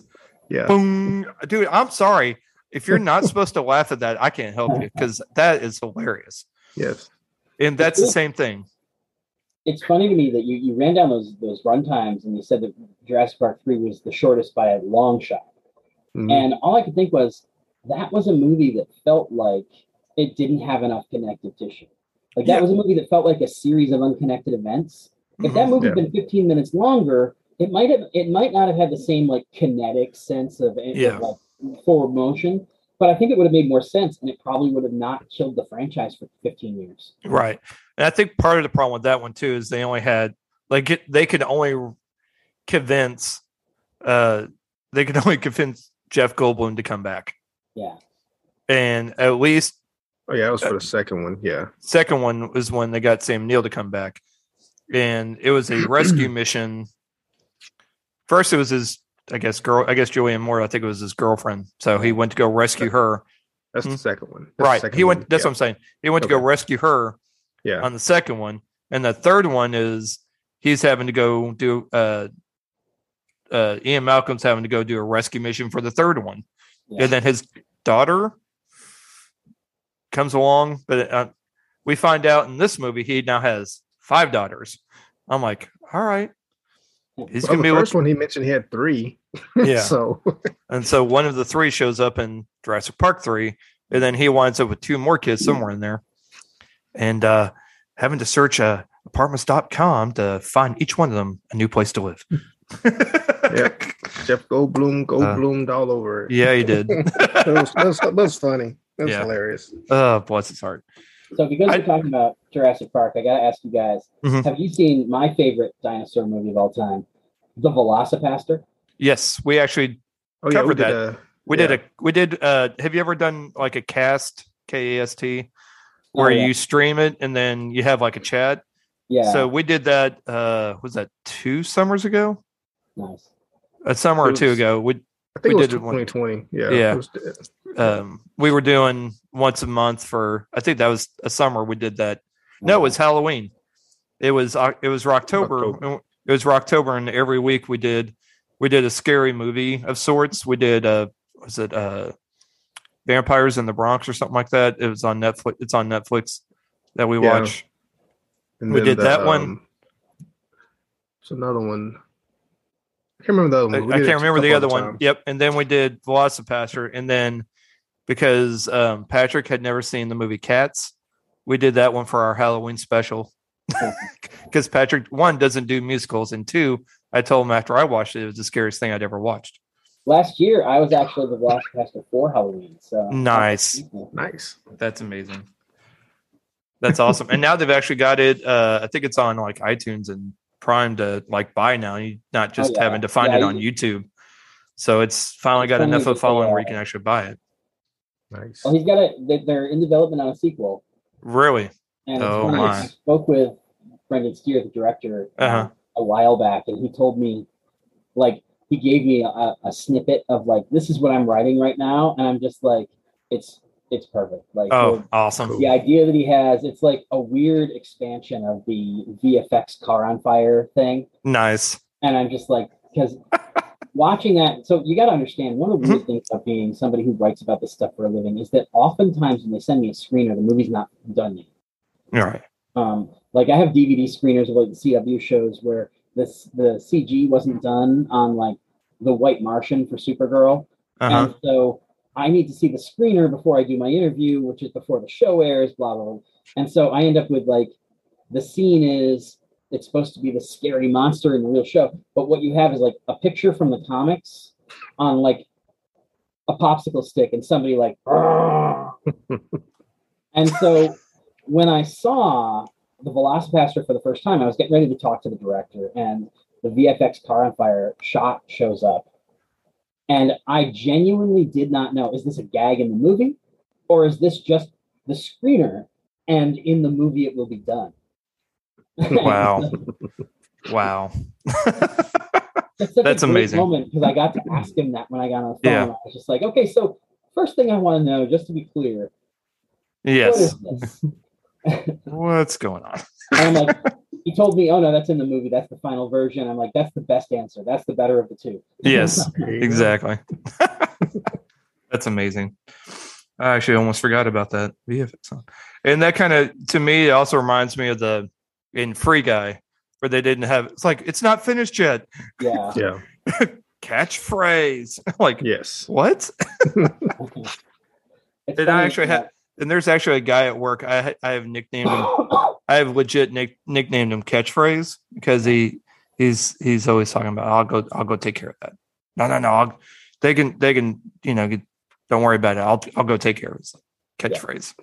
yeah. boom dude i'm sorry if you're not supposed to laugh at that i can't help you because that is hilarious Yes. and that's the same thing It's funny to me that you, you ran down those those run times and you said that Jurassic Park 3 was the shortest by a long shot. Mhm. And all I could think was that was a movie that felt like it didn't have enough connective tissue. Like that Yeah. was a movie that felt like a series of unconnected events. If that Mhm. movie had Yeah. been 15 minutes longer, it might have it might not have had the same like kinetic sense of, of, Yeah. like forward motion, but I think it would have made more sense and it probably would have not killed the franchise for 15 years. Right. And I think part of the problem with that one too is they only had like it, they could only convince uh they could only convince Jeff Goldblum to come back. Yeah. And at least Oh yeah, it was for the second one. Yeah. second one was when they got Sam Neill to come back. And it was a rescue mission. First it was his I guess girl I guess Julianne Moore, I think it was his girlfriend. So he went to go rescue her. That's Hmm. the second one. That's right. second He went one. that's yeah. what I'm saying. He went to go rescue her Yeah. on the second one, and the third one is he's having to go do uh uh Ian Malcolm's having to go do a rescue mission for the third one, Yeah. and then his daughter comes along, but uh, we find out in this movie he now has five daughters. I'm like, all right, he's Well, gonna the be first look- one he mentioned he had three. yeah, so and so one of the three shows up in Jurassic Park three, and then he winds up with two more kids somewhere in there, and uh having to search uh, apartments.com to find each one of them a new place to live. Yeah. Jeff Goldblum, Goldblumed all over it. Uh, yeah, he did. that, was, that, was, that was funny. That was Yeah. hilarious. oh, bless his heart. So because I- we're talking about Jurassic Park, I gotta ask you guys: Mhm. Have you seen my favorite dinosaur movie of all time, The VelociPastor? Yes, we actually Oh yeah, we Covered did that. a we Yeah. did a we did uh have you ever done like a cast K A S T where Oh, yeah. you stream it and then you have like a chat. Yeah. So we did that. Uh, was that two summers ago? nice. A summer or two ago. We I think We it was did it one- 2020. Yeah. Yeah. Um we were doing once a month for. I think that was a summer. We did that. No, it was Halloween. It was Oc- it was October. October. It was October, and every week we did we did a scary movie of sorts. We did uh was it uh Vampires in the Bronx or something like that. It was on Netflix. It's on Netflix that we Yeah. watch. and we did the, that one. um, It's another one. I can't remember the other I, one. We I can't remember the other other one. Yep. And then we did VelociPastor, and then because um, Patrick had never seen the movie Cats, we did that one for our Halloween special. Because Patrick one doesn't do musicals, and two, I told him after I watched it, it was the scariest thing I'd ever watched. Last year, I was actually the last VelociPastor for Halloween. So Nice. Nice. That's amazing. That's awesome. and now they've actually got it. Uh, I think it's on like iTunes and Prime to like buy now. You're not just yeah. having to find Yeah, it on you- YouTube. So it's finally It's got funny enough of a following where you can actually buy it. Nice. Well, he's got a. they- They're in development on a sequel, Really? and Oh, it's funny, my. I spoke with Brendan Steere, the director, um, Uh-huh. a while back, and he told me, like, he gave me a, a snippet of like, this is what I'm writing right now, and I'm just like, it's it's perfect. Like, Oh, the- awesome. The idea that he has, it's like a weird expansion of the VFX car on fire thing. Nice. And I'm just like, because watching that, so you got to understand one of the Mm-hmm. weird things about being somebody who writes about this stuff for a living is that oftentimes when they send me a screener, the movie's not done yet. All right. Um, like I have DVD screeners of like the CW shows where this the CG wasn't done on like the White Martian for Supergirl, Uh-huh. and so I need to see the screener before I do my interview, which is before the show airs, blah blah blah. And so I end up with like the scene is it's supposed to be the scary monster in the real show, but what you have is like a picture from the comics on like a popsicle stick and somebody like and so when I saw the VelociPastor for the first time, I was getting ready to talk to the director, and the VFX car on fire shot shows up. And I genuinely did not know is this a gag in the movie or is this just the screener and in the movie it will be done? Wow. wow. It's That's a great amazing. moment because I got to ask him that when I got on the phone. Yeah. I was just like, okay, so first thing I want to know, just to be clear, yes. is this? What's going on? And I'm like, he told me, oh no, that's in the movie. That's the final version. I'm like, that's the best answer. That's the better of the two. Yes, There you go. exactly. That's amazing. I actually almost forgot about that VFX. song. And that kind of, to me, also reminds me of the in Free Guy where they didn't have. It's like it's not finished yet. Yeah. Yeah. Catchphrase. like Yes. what? And I actually had. And there's actually a guy at work. I ha- I have nicknamed him. I have legit nick, nicknamed him Catchphrase because he he's he's always talking about I'll go I'll go take care of that. No no no I'll, they can they can you know get, don't worry about it. I'll I'll go take care of it. It's like catchphrase.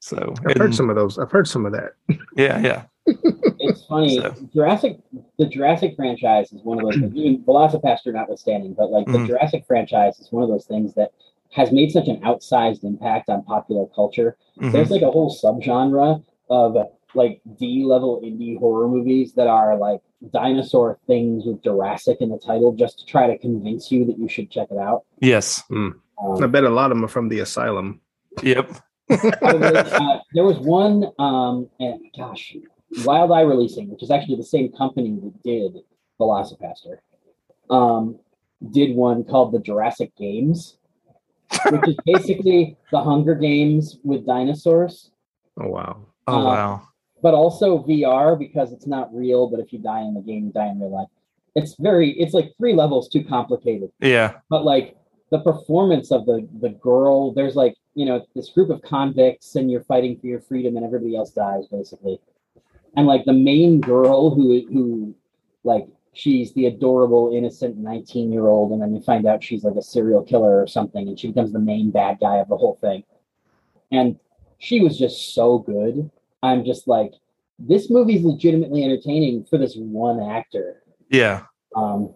So I've and- heard some of those. I've heard some of that. yeah yeah it's funny. So- Jurassic, the Jurassic franchise is one of those. even VelociPastor notwithstanding, but like the Mhm. Jurassic franchise is one of those things that has made such an outsized impact on popular culture. Mhm. There's like a whole subgenre of like D level indie horror movies that are like dinosaur things with Jurassic in the title just to try to convince you that you should check it out. yes Um, I bet a lot of them are from the asylum. yep uh, there was one, um, and gosh, Wild Eye Releasing, which is actually the same company that did VelociPastor, um, did one called the Jurassic Games, which is basically the Hunger Games with dinosaurs, Oh wow. oh Uh, wow but also VR because it's not real. But if you die in the game, you die in real life. It's very, it's like three levels too complicated yeah but like the performance of the the girl there's like you know this group of convicts and you're fighting for your freedom and everybody else dies basically and like the main girl who who like she's the adorable innocent 19 year old and then you find out she's like a serial killer or something and she becomes the main bad guy of the whole thing. And she was just so good. I'm just like this movie's legitimately entertaining for this one actor. Yeah. Um,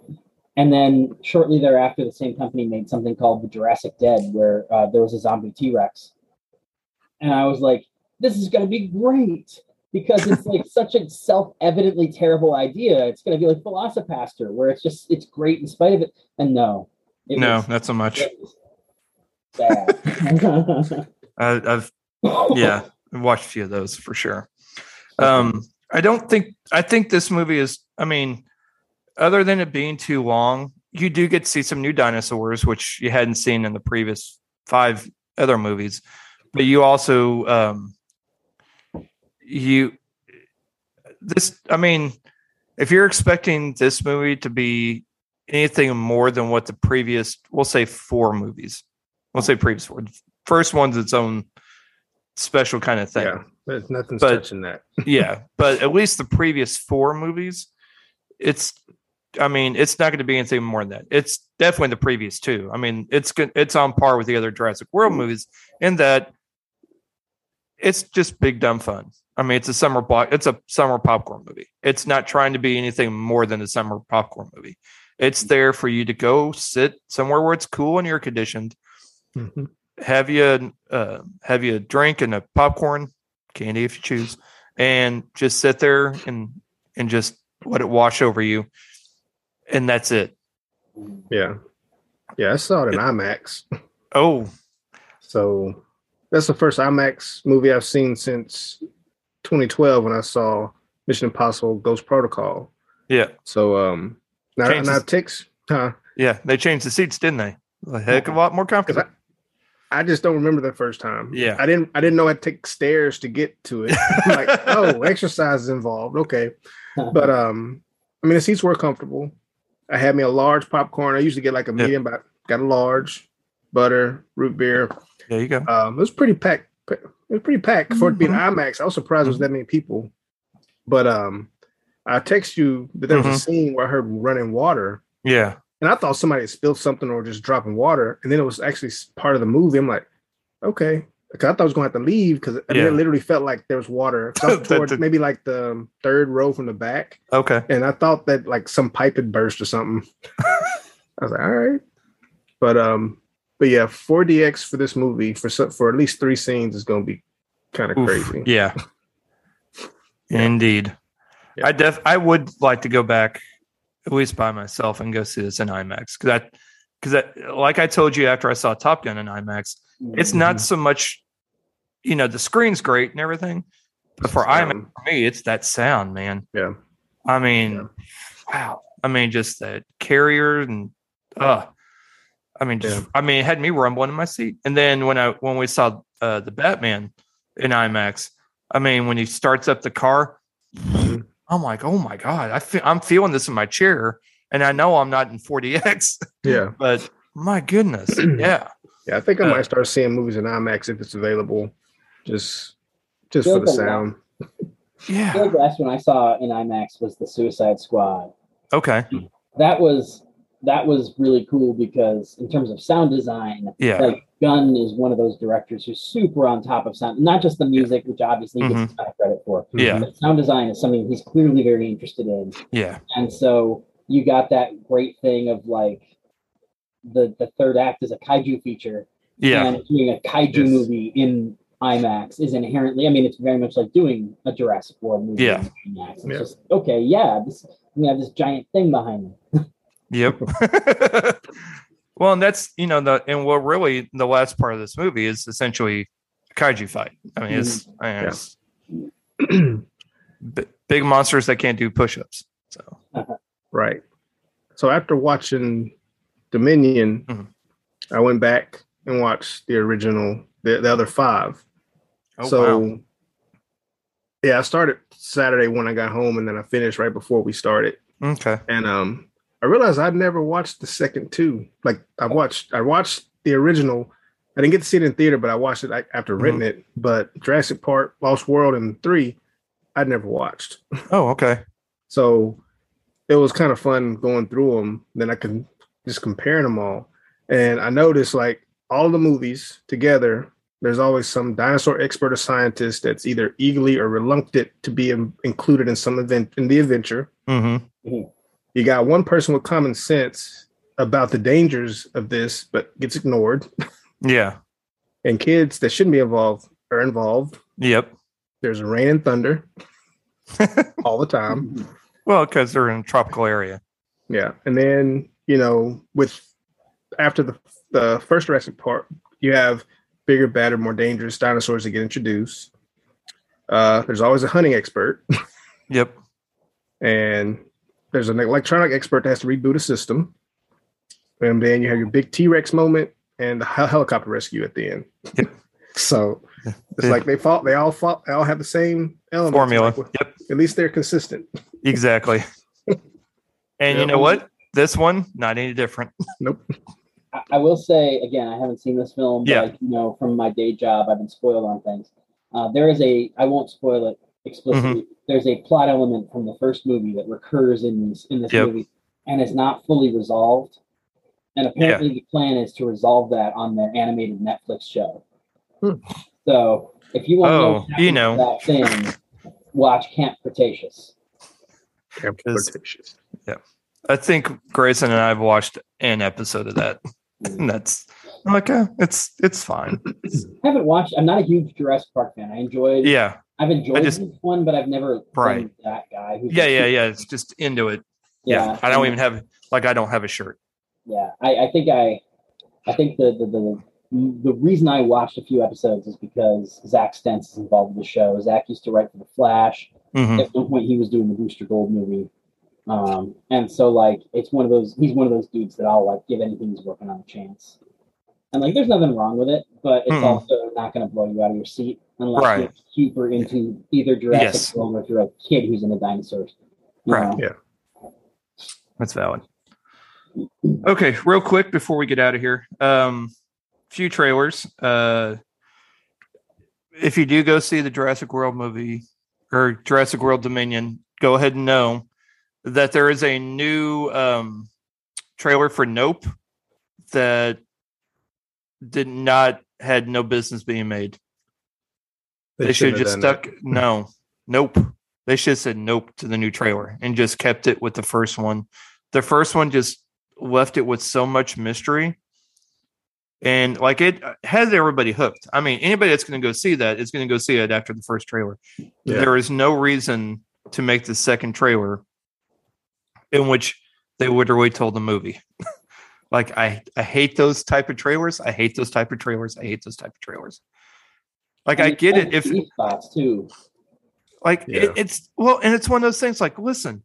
and then shortly thereafter, the same company made something called the Jurassic Dead, where uh, there was a zombie T Rex. And I was like, this is going to be great because it's like such a self-evidently terrible idea. It's going to be like VelociPastor, where it's just it's great in spite of it. And no, it no, was- not so much. bad. I, I've yeah, I've watched a few of those for sure. Um, I don't think I think this movie is. I mean, other than it being too long, you do get to see some new dinosaurs, which you hadn't seen in the previous five other movies. But you also, um, you this. I mean, if you're expecting this movie to be anything more than what the previous, we'll say four movies, we'll say previous four. First one's its own special kind of thing Yeah, there's nothing But- touching that. yeah, but at least the previous four movies, it's. I mean, it's not going to be anything more than that. It's definitely the previous two. I mean, it's good. It's on par with the other Jurassic World mm-hmm. movies in that it's just big dumb fun. I mean, it's a summer block. It's a summer popcorn movie. It's not trying to be anything more than a summer popcorn movie. It's there for you to go sit somewhere where it's cool and air conditioned. Mhm. Have you uh, have you a drink and a popcorn candy if you choose, and just sit there and and just let it wash over you, and that's it. Yeah, yeah. I saw it in IMAX, Oh, so that's the first IMAX movie I've seen since 2012 when I saw Mission Impossible: Ghost Protocol. yeah, So um, now Changes- now ticks, huh? yeah. They changed the seats, didn't they? A heck of a lot more comfortable. I just don't remember the first time. Yeah. I didn't. I didn't know I'd take stairs to get to it. I'm like, oh, exercise is involved. Okay, but um, I mean, the seats were comfortable. I had me a large popcorn. I usually get like a Yep. medium, but got a large butter, root beer. There you go. Um, it was pretty packed. It was pretty packed for it to be an Mhm. IMAX. I was surprised there was that many people. But um, I text you that there was Mhm. a scene where I heard running water, Yeah, and I thought somebody had spilled something or just dropping water, and then it was actually part of the movie. I'm like, okay, 'Cause I thought I was going to have to leave because Yeah. it literally felt like there was water. Was That- maybe like the um, third row from the back, okay. and I thought that like some pipe had burst or something. I was like, all right, but um, but yeah, 4DX for this movie for for at least three scenes is going to be kind of crazy. Yeah. Yeah. Indeed. Yeah. I def I would like to go back at least by myself and go see this in IMAX because I because like I told you after I saw Top Gun in IMAX, it's not so much you know the screen's great and everything, but for IMAX for me it's that sound, man. yeah, I mean, Yeah. wow. I mean, just that carrier and uh I mean, just Yeah. I mean, it had me rumbling in my seat. And then when I when we saw uh the Batman in IMAX, I mean, when he starts up the car, Mhm. I'm like, oh my god, I feel I'm feeling this in my chair, and I know I'm not in 4DX, yeah, but my goodness, yeah, yeah. I think I Uh, might start seeing movies in IMAX if it's available, just just Feel for the like a lot. sound. I yeah, feel like the last one I saw in IMAX was the Suicide Squad. okay, That was that was really cool because in terms of sound design, yeah, like Gunn is one of those directors who's super on top of sound, not just the music, which obviously he gets a mm-hmm. ton of credit for. Yeah. But sound design is something he's clearly very interested in. yeah, And so you got that great thing of like the the third act is a kaiju feature. yeah, And doing a kaiju Yes. movie in IMAX is inherently I mean it's very much like doing a Jurassic World movie Yeah. in IMAX. It's Yeah. just okay, yeah, this we have this giant thing behind me. yep. well, and that's you know the and what really the last part of this movie is essentially a kaiju fight. I mean, it's, I mean, Yeah. it's b- big monsters that can't do push-ups. So Right. So after watching Dominion, Mhm. I went back and watched the original, the, the other five. oh, so wow. yeah, I started Saturday when I got home and then I finished right before we started. okay, And um I realized I'd never watched the second two. Like I watched I watched the original. I didn't get to see it in theater, but I watched it after Mm-hmm. renting it. But Jurassic Park, Lost World, and three, I'd never watched. oh okay, So it was kind of fun going through them. Then I can just comparing them all. And I noticed like all the movies together, there's always some dinosaur expert or scientist that's either eagerly or reluctant to be in- included in some event in the adventure. mm-hmm. You got one person with common sense about the dangers of this, but gets ignored. yeah, And kids that shouldn't be involved are involved, Yep. There's rain and thunder all the time. Well, because they're in a tropical area. Yeah, and then you know, with after the the first Jurassic Park, you have bigger, badder, more dangerous dinosaurs that get introduced. Uh, there's always a hunting expert, Yep. and there's an electronic expert that has to reboot a system. And then you have your big T Rex moment and the helicopter rescue at the end. Yep. so it's Yeah. like they fought. They all fought. They all have the same elements. Formula. Like, well, Yep. At least they're consistent. Exactly. and you know what? This one, not any different. Nope. I, I will say again, I haven't seen this film, but Yeah. you know, from my day job, I've been spoiled on things. Uh, there is a, I won't spoil it explicitly. Mm-hmm. There's a plot element from the first movie that recurs in this, in this Yep. movie, and is not fully resolved. And apparently, the plan is to resolve that on their animated Netflix show. Hmm. So, if you want to Oh, know, what you know. that thing, watch Camp Cretaceous. Yeah, I think Grayson and I have watched an episode of that. And that's I'm like, eh, it's it's fine. I haven't watched. I'm not a huge Jurassic Park fan. I enjoyed. Yeah. I've enjoyed just- this one, but I've never Right. been that guy. Who's Yeah, yeah, yeah. It's just into it. Yeah. I don't even have like I don't have a shirt. Yeah, I, I think I, I think the, the the the reason I watched a few episodes is because Zack Stentz is involved with the show. Zack used to write for the Flash. Mhm. At one point, he was doing the Booster Gold movie, um, and so like it's one of those. He's one of those dudes that I'll like give anything he's working on a chance. And like, there's nothing wrong with it, but it's Mm-mm. also not going to blow you out of your seat unless Right. you're super into either Jurassic Yes. World or if you're a kid who's into dinosaurs. Right. know? That's valid. Okay, real quick before we get out of here. Um few trailers. Uh if you do go see the Jurassic World movie or Jurassic World Dominion, go ahead and know that there is a new um trailer for Nope that did not had no business being made. They, should have just stuck no. Nope. They should have said nope to the new trailer and just kept it with the first one. The first one just left it with so much mystery. And like it uh, has everybody hooked. I mean, anybody that's going to go see that is going to go see it after the first trailer. Yeah. There is no reason to make the second trailer in which they literally told the movie. like I, I hate those type of trailers. I hate those type of trailers. I hate those type of trailers. Like I And get it if these spots too. like Yeah. it, it's well, and it's one of those things. Like, listen,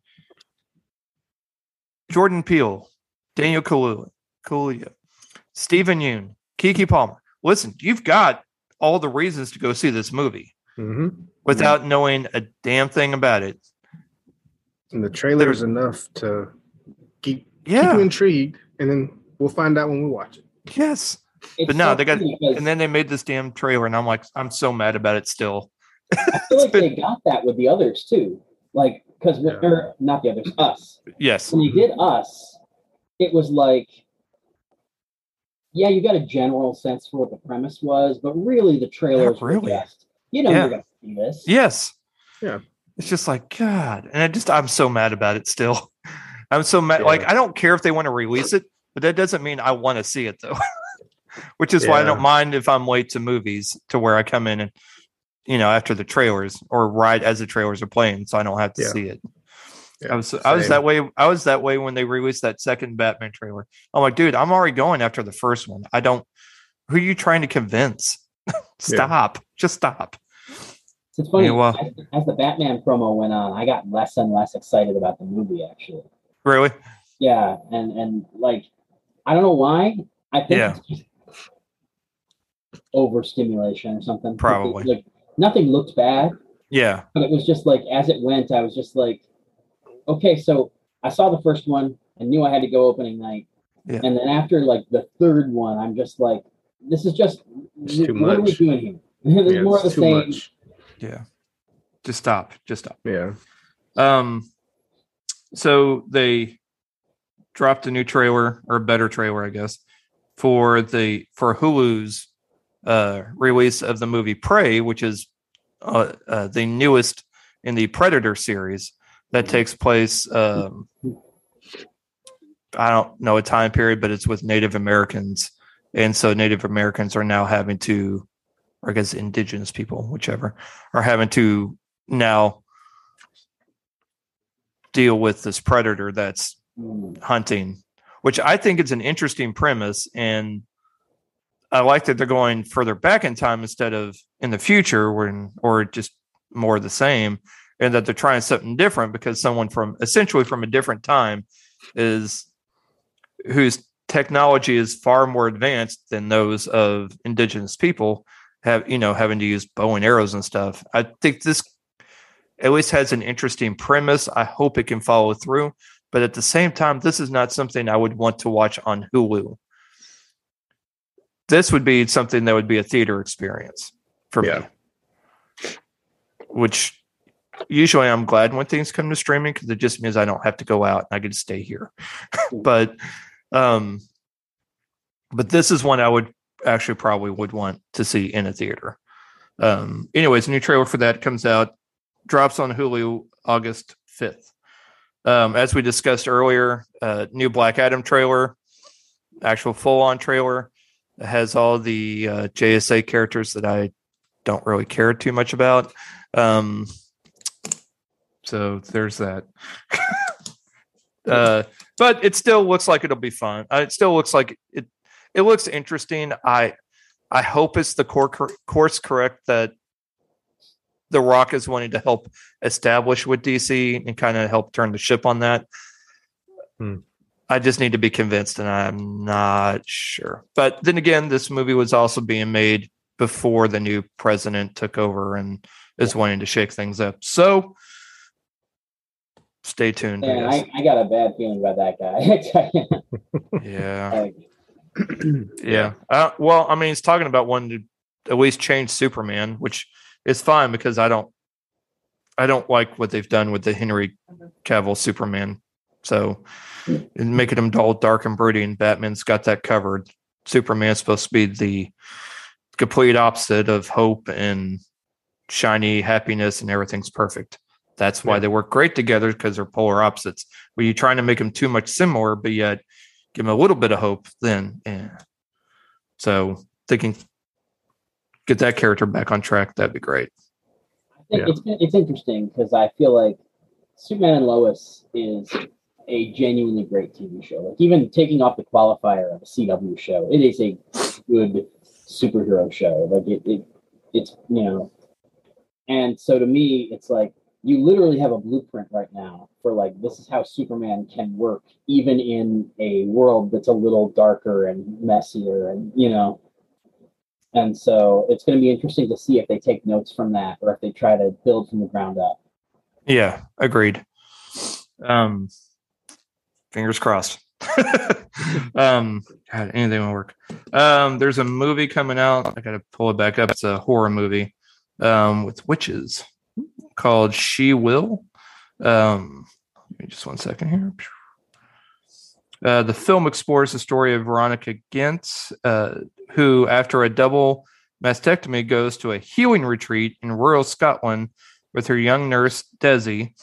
Jordan Peele, Daniel Kaluuya, Kaluuya, Steven Yeun, Keke Palmer. Listen, you've got all the reasons to go see this movie hmm without knowing a damn thing about it. And the trailer is enough to keep keep you Yeah. intrigued, and then we'll find out when we watch it. Yes. It's But no, so they got, and then they made this damn trailer, and I'm like, I'm so mad about it still. I feel like they got that with the others too. Like because Yeah. or not the others, us. Yes. When they mm-hmm. did us, it was like, yeah, you got a general sense for what the premise was, but really the trailer were really. just, you know, Yeah. you're gonna see this. Yes. Yeah. It's just like God, and I just I'm so mad about it still. I'm so mad. Yeah. Like I don't care if they want to release it, but that doesn't mean I want to see it though. Which is why I don't mind if I'm late to movies to where I come in and you know after the trailers or right as the trailers are playing, so I don't have to Yeah. see it. Yeah, I was I was that way. I was that way when they released that second Batman trailer. I'm like, dude, I'm already going after the first one. I don't. Who are you trying to convince? stop. Just stop. It's funny Yeah, well- as, as the Batman promo went on, I got less and less excited about the movie actually. Really? Yeah, and and like I don't know why. I think Yeah. it's just overstimulation or something. Probably. Like nothing looked bad, Yeah. but it was just like as it went, I was just like, okay, so I saw the first one and knew I had to go opening night. Yeah. And then after like the third one, I'm just like, this is just It's too what are we doing here? There's Yeah, more of the too same. much. Yeah. Just stop. Just stop. Yeah. Um, so they dropped a new trailer or a better trailer, I guess, for the for Hulu's uh, release of the movie Prey, which is uh, uh, the newest in the Predator series that takes place. Um, I don't know a time period, but it's with Native Americans, and so Native Americans are now having to or I guess indigenous people, whichever, are having to now deal with this predator that's Mm. hunting, which I think is an interesting premise. And I like that they're going further back in time instead of in the future when or just more the same, and that they're trying something different because someone from essentially from a different time is whose technology is far more advanced than those of indigenous people have you know having to use bow and arrows and stuff. I think this at least has an interesting premise. I hope it can follow through. But at the same time, this is not something I would want to watch on Hulu. This would be something that would be a theater experience for me. Which usually I'm glad when things come to streaming because it just means I don't have to go out and I get to stay here. but um but this is one I would actually probably would want to see in a theater. Um anyways, a new trailer for that comes out, drops on Hulu August 5th. Um, as we discussed earlier, uh, new Black Adam trailer, actual full on trailer, has all the uh, JSA characters that I don't really care too much about. Um, so there's that. uh, but it still looks like it'll be fun. Uh, it still looks like it. It looks interesting. I I hope it's the core, course correct that the Rock is wanting to help establish with DC and kind of help turn the ship on that. Hmm. I just need to be convinced, and I'm not sure. But then again, this movie was also being made before the new president took over and is wanting to shake things up. So stay tuned. I Yeah. I, I got a bad feeling about that guy. yeah. Yeah. Uh, well, I mean, he's talking about wanting to at least change Superman, which is fine because I don't, I don't like what they've done with the Henry Cavill Superman. So and making him dull, dark, and brooding, Batman's got that covered. Superman's supposed to be the complete opposite of hope and shiny happiness, and everything's perfect. That's why Yeah. they work great together because they're polar opposites. When you're trying to make them too much similar, but yet give them a little bit of hope, then yeah. So thinking get that character back on track, that'd be great. I think Yeah. it's it's interesting because I feel like Superman and Lois is a genuinely great TV show. Like even taking off the qualifier of a CW show, it is a good superhero show. Like it, it it's you know, and so to me, it's like you literally have a blueprint right now for like this is how Superman can work even in a world that's a little darker and messier and you know and so it's going to be interesting to see if they take notes from that or if they try to build from the ground up. Yeah, agreed. Um fingers crossed. um God, anything will work. Um there's a movie coming out. I gotta pull it back up. It's a horror movie um with witches called She Will. Um give me just one second here. Uh, the film explores the story of Veronica Ghent, uh, who, after a double mastectomy, goes to a healing retreat in rural Scotland with her young nurse, Desi.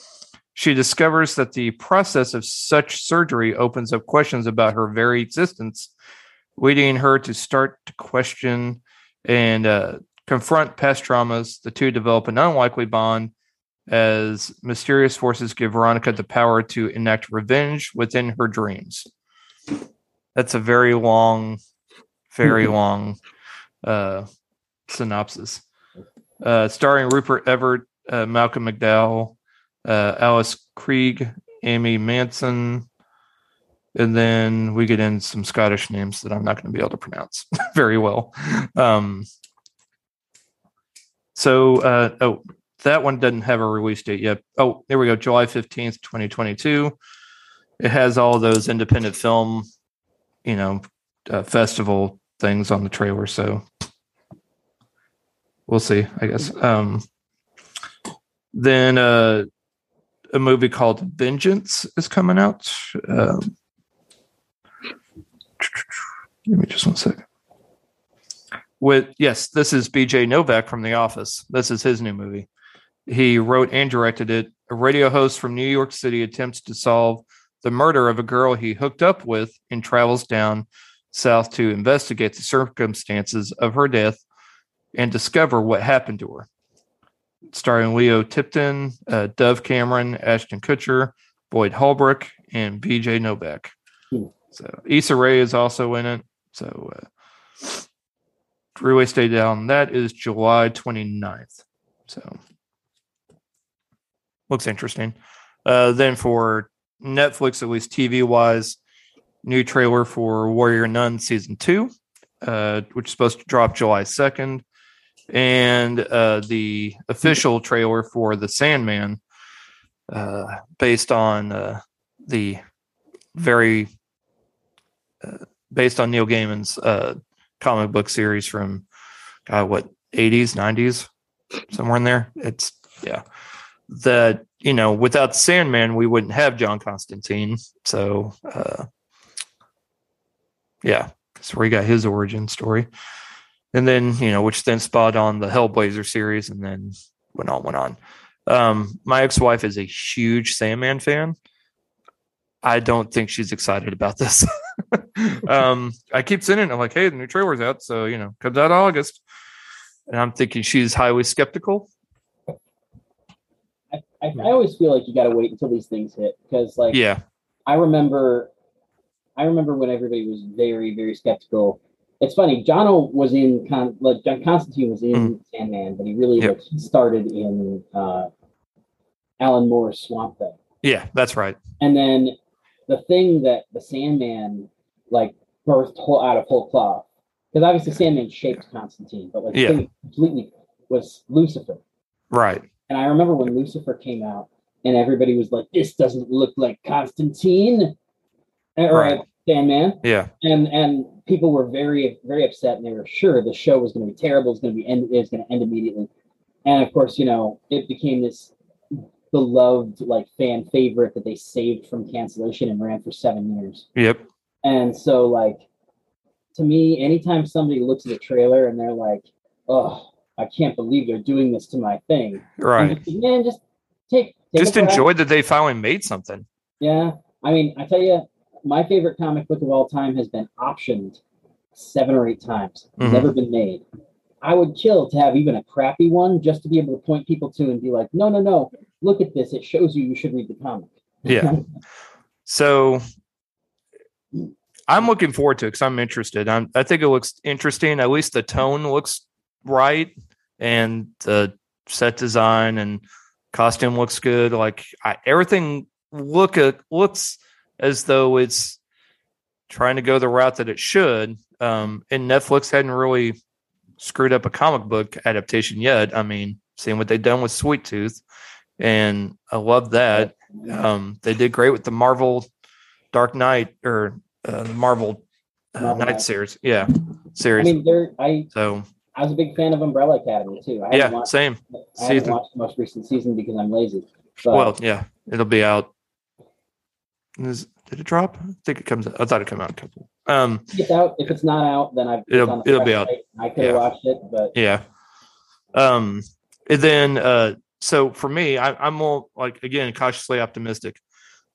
She discovers that the process of such surgery opens up questions about her very existence, leading her to start to question and uh, confront past traumas. The two develop an unlikely bond as mysterious forces give Veronica the power to enact revenge within her dreams. That's a very long, very long uh, synopsis. Uh, starring Rupert Everett, uh, Malcolm McDowell, uh, Alice Krige, Amy Manson, and then we get in some Scottish names that I'm not going to be able to pronounce very well. Um, so, uh, oh, that one doesn't have a release date yet. Oh, there we go, July 15th, 2022. It has all those independent film, you know, uh, festival things on the trailer. So we'll see, I guess. Um, then uh, a movie called Vengeance is coming out. Um, give me just one second. With yes, this is BJ Novak from The Office. This is his new movie. He wrote and directed it. A radio host from New York City attempts to solve the murder of a girl he hooked up with and travels down south to investigate the circumstances of her death and discover what happened to her. Starring Lio Tipton, uh, Dove Cameron, Ashton Kutcher, Boyd Holbrook, and BJ Novak. So Issa Rae is also in it. So uh, Freeway Stay Down, that is July 29th. So looks interesting. Uh, then for Netflix, at least TV wise, new trailer for Warrior Nun season two, uh, which is supposed to drop July 2nd. And uh, the official trailer for The Sandman, uh, based on uh, the very uh, based on Neil Gaiman's uh, comic book series from what 80s, 90s, somewhere in there. It's yeah. That you know, without the Sandman, we wouldn't have John Constantine. So uh yeah, that's where he got his origin story. And then, you know, which then spawned on the Hellblazer series and then went on, went on. Um, my ex-wife is a huge Sandman fan. I don't think she's excited about this. um, I keep sending it. I'm like, hey, the new trailer's out, so you know, comes out August, and I'm thinking she's highly skeptical. I, I, I always feel like you got to wait until these things hit because, like, Yeah, I remember, I remember when everybody was very, very skeptical. It's funny. John was in Con, like John Constantine was in Sandman, but he really Yep. like, started in uh, Alan Moore's Swamp Thing. yeah, that's right. And then the thing that the Sandman like birthed whole out of whole cloth, because obviously Sandman shaped Constantine, but like the Yeah. thing completely was Lucifer. Right. And I remember when Lucifer came out, and everybody was like, "This doesn't look like Constantine," or Right. Sandman, Yeah. and and people were very very upset, and they were sure the show was going to be terrible. It's going to be end. It was going to end immediately, and of course, you know, it became this beloved like fan favorite that they saved from cancellation and ran for seven years. Yep. And so, like, to me, anytime somebody looks at a trailer and they're like, "Oh, I can't believe they're doing this to my thing," Right. just, man, just take, take Just it for that. enjoy that they finally made something. Yeah, I mean, I tell you, my favorite comic book of all time has been optioned seven or eight times. Mhm. Never been made. I would kill to have even a crappy one just to be able to point people to and be like, "No, no, no! Look at this. It shows you you should read the comic." Yeah. So I'm looking forward to it because I'm interested. I'm, I think it looks interesting. At least the tone looks right, and the set design and costume looks good. Like I, everything look at, looks as though it's trying to go the route that it should. Um, and Netflix hadn't really screwed up a comic book adaptation yet. I mean, seeing what they've done with Sweet Tooth, and I love that. Um, they did great with the Marvel Dark Knight or uh, the Marvel uh, Knight. series. Yeah, I series. mean. I so I was a big fan of Umbrella Academy too. I yeah, watched, same. I haven't season. watched the most recent season because I'm lazy. But Well, yeah, it'll be out. Is, did it drop? I think it comes. I thought it came out a couple. Um, if it's out. If it's not out, then I've It'll- it'll be out. I could have Yeah. watched it, but yeah. Um, and then uh, so for me, I, I'm more like again cautiously optimistic.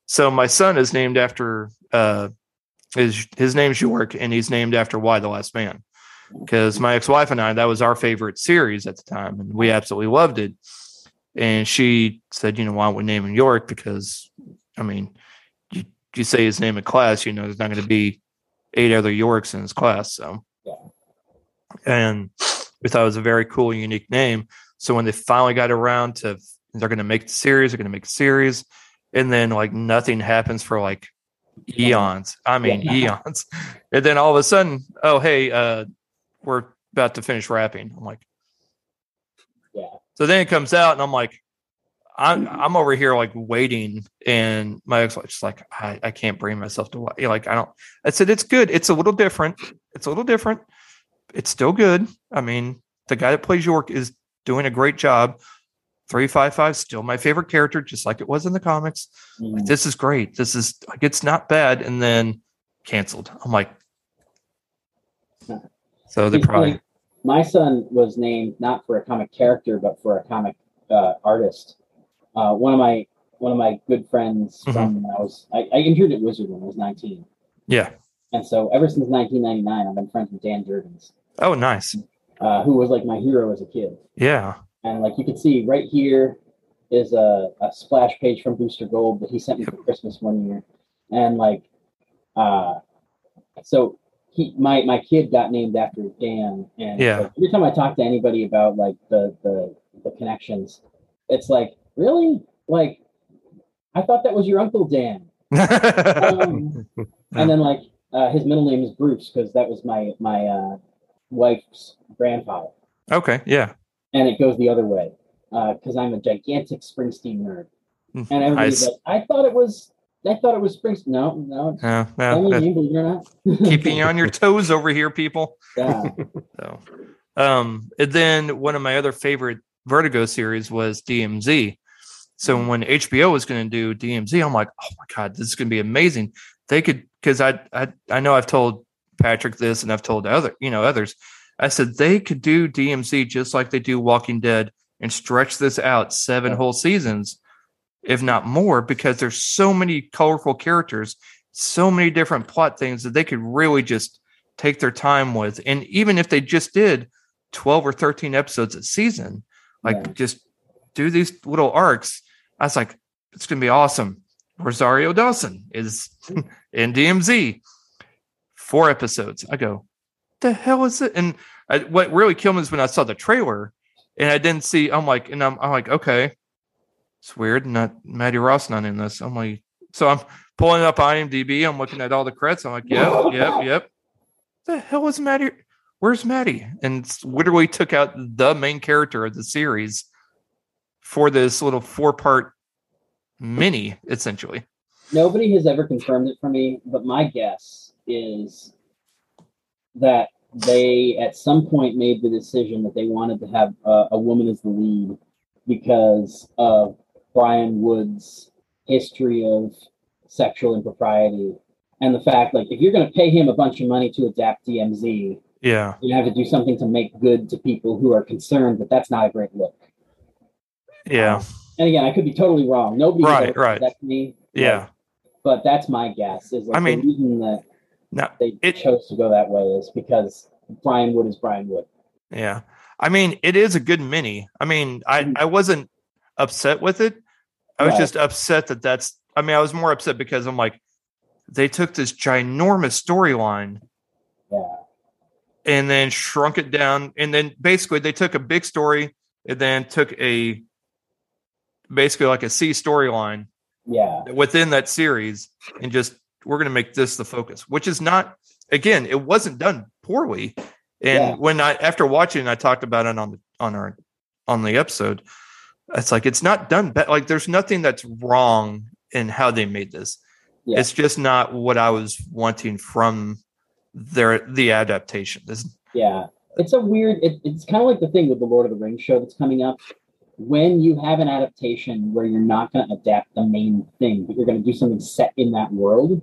So my son is named after uh, his his name's York, and he's named after Y the Last Man. Because my ex wife and I, that was our favorite series at the time, and we absolutely loved it. And she said, you know, why don't we name him York? Because I mean, you say his name in class, you know, there's not going to be eight other Yorks in his class, so. Yeah. And we thought it was a very cool, unique name. So when they finally got around to they're going to make the series, they're going to make the series, and then like nothing happens for like eons. I mean Yeah. eons, and then all of a sudden, oh hey, uh, we're about to finish wrapping. I'm like, yeah. so then it comes out, and I'm like, I'm I'm over here like waiting, and my ex wife's like, I, I can't bring myself to wa- like I don't. I said it's good. It's a little different. It's a little different. It's still good. I mean, the guy that plays York is doing a great job. Three five five still my favorite character, just like it was in the comics. Mm. This is great. This is like it's not bad, and then canceled. I'm like, so they probably my son was named not for a comic character, but for a comic uh, artist. Uh, one of my one of my good friends Mhm. from when I was I, I interned at Wizard when I was 19, yeah. and so ever since 1999, I've been friends with Dan Jurgens. Oh, nice. uh, who was like my hero as a kid. Yeah. And like you can see right here is a, a splash page from Booster Gold that he sent me for Christmas one year. And like uh so he my my kid got named after Dan and Yeah. like, every time I talk to anybody about like the the the connections, it's like, really? Like I thought that was your uncle Dan. Um, and then like uh, his middle name is Bruce because that was my my uh, wife's grandfather, okay. Yeah. and it goes the other way because I'm a gigantic Springsteen nerd, and everybody's Nice. like, I thought it was I thought it was Springsteen. No, no, it's Yeah. yeah. only name, believe it or not. Keeping you on your toes over here, people. yeah, So, um, and then one of my other favorite Vertigo series was DMZ. So mm-hmm. when HBO was going to do DMZ, I'm like, oh my god, this is going to be amazing. They could because I, I I know I've told Patrick this and I've told other you know others. I said they could do DMZ just like they do Walking Dead and stretch this out seven whole seasons, if not more, because there's so many colorful characters, so many different plot things that they could really just take their time with. And even if they just did 12 or 13 episodes a season, like Yeah. just do these little arcs, I was like, it's going to be awesome. Rosario Dawson is in DMZ. Four episodes. I go, the hell is it? And I, what really killed me is when I saw the trailer and I didn't see, I'm like, and I'm, I'm like, okay, it's weird. Not Matty Roth not in this. I'm like, so I'm pulling up IMDb. I'm looking at all the credits. I'm like, yep, yep, yep. The hell is Matty? Where's Matty? And literally took out the main character of the series for this little four part mini, essentially. nobody has ever confirmed it for me, but my guess is that they at some point made the decision that they wanted to have a, a woman as the lead because of Brian Wood's history of sexual impropriety and the fact like if you're going to pay him a bunch of money to adapt DMZ, Yeah. you have to do something to make good to people who are concerned that that's not a great look. Yeah. And again, I could be totally wrong. Nobody Right, right. said that to me. Yeah. Like, but that's my guess. Is like I mean, the reason that No, they it- chose to go that way is because Brian Wood is Brian Wood. Yeah. I mean, it is a good mini. I mean, I, Mhm. I wasn't upset with it. I was Right. just upset that that's, I mean, I was more upset because I'm like, they took this ginormous storyline Yeah, and then shrunk it down. And then basically they took a big story and then took a, basically like a C storyline yeah, within that series and just we're going to make this the focus which is not again it wasn't done poorly and Yeah. when i after watching i talked about it on the on our on the episode it's like it's not done but like there's nothing that's wrong in how they made this Yeah. it's just not what i was wanting from their the adaptation this yeah. It's a weird. It, it's kind of like the thing with the Lord of the Rings show that's coming up. When you have an adaptation where you're not going to adapt the main thing, but you're going to do something set in that world,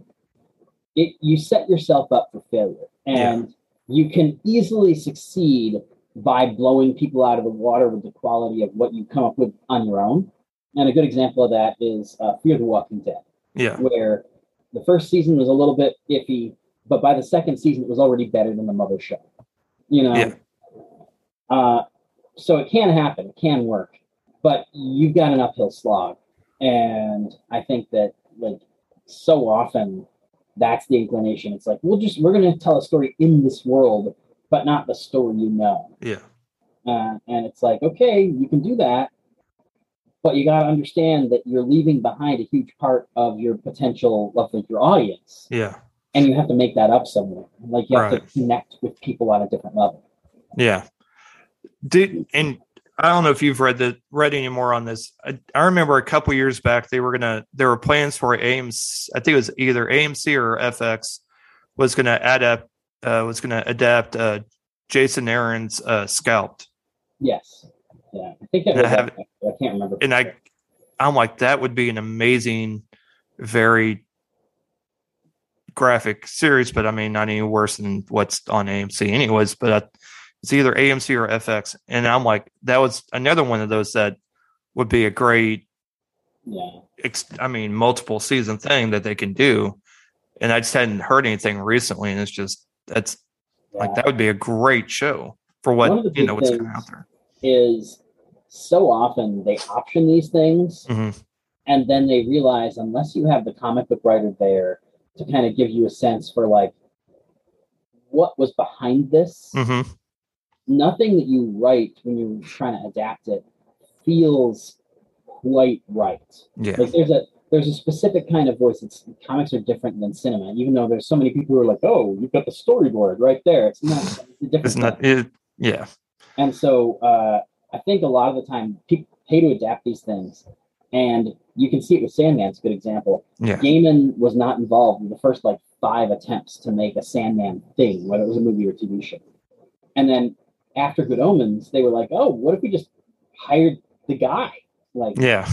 it you set yourself up for failure, and you can easily succeed by blowing people out of the water with the quality of what you come up with on your own. And a good example of that is uh, Fear the Walking Dead. yeah where the first season was a little bit iffy, but by the second season it was already better than the mother show. You know, Yeah. uh, so it can happen, it can work, but you've got an uphill slog, and I think that like so often that's the inclination. It's like we'll just we're going to tell a story in this world, but not the story you know. yeah Uh, and it's like, okay, you can do that, but you got to understand that you're leaving behind a huge part of your potential of like, your audience, yeah and you have to make that up somewhere. Like you have Right. to connect with people on a different level. Yeah. Did and I don't know if you've read the read any more on this. I, I remember a couple years back they were gonna there were plans for AMC. I think it was either AMC or FX was gonna adapt uh, was gonna adapt uh, Jason Aaron's uh, Scalped, Yes, yeah, I think that I have- I can't remember. and I I'm like that would be an amazing, very graphic series, but I mean not any worse than what's on AMC anyways. But I, it's either AMC or FX, and I'm like that was another one of those that would be a great, yeah, ex- I mean multiple season thing that they can do. And I just hadn't heard anything recently, and it's just that's yeah. like that would be a great show for what you know what's going out there. is so often they option these things hmm and then they realize unless you have the comic book writer there to kind of give you a sense for like what was behind this hmm nothing that you write when you're trying to adapt it feels quite right Yeah. like there's a there's a specific kind of voice it's comics are different than cinema even though there's so many people who are like oh you've got the storyboard right there it's not it's a different It's not. It, yeah. And so uh, I think a lot of the time people pay to adapt these things. And you can see it with Sandman, it's a good example. Yeah. Gaiman was not involved in the first like five attempts to make a Sandman thing, whether it was a movie or TV show. And then after Good Omens, they were like, oh, what if we just hired the guy? Like, Yeah.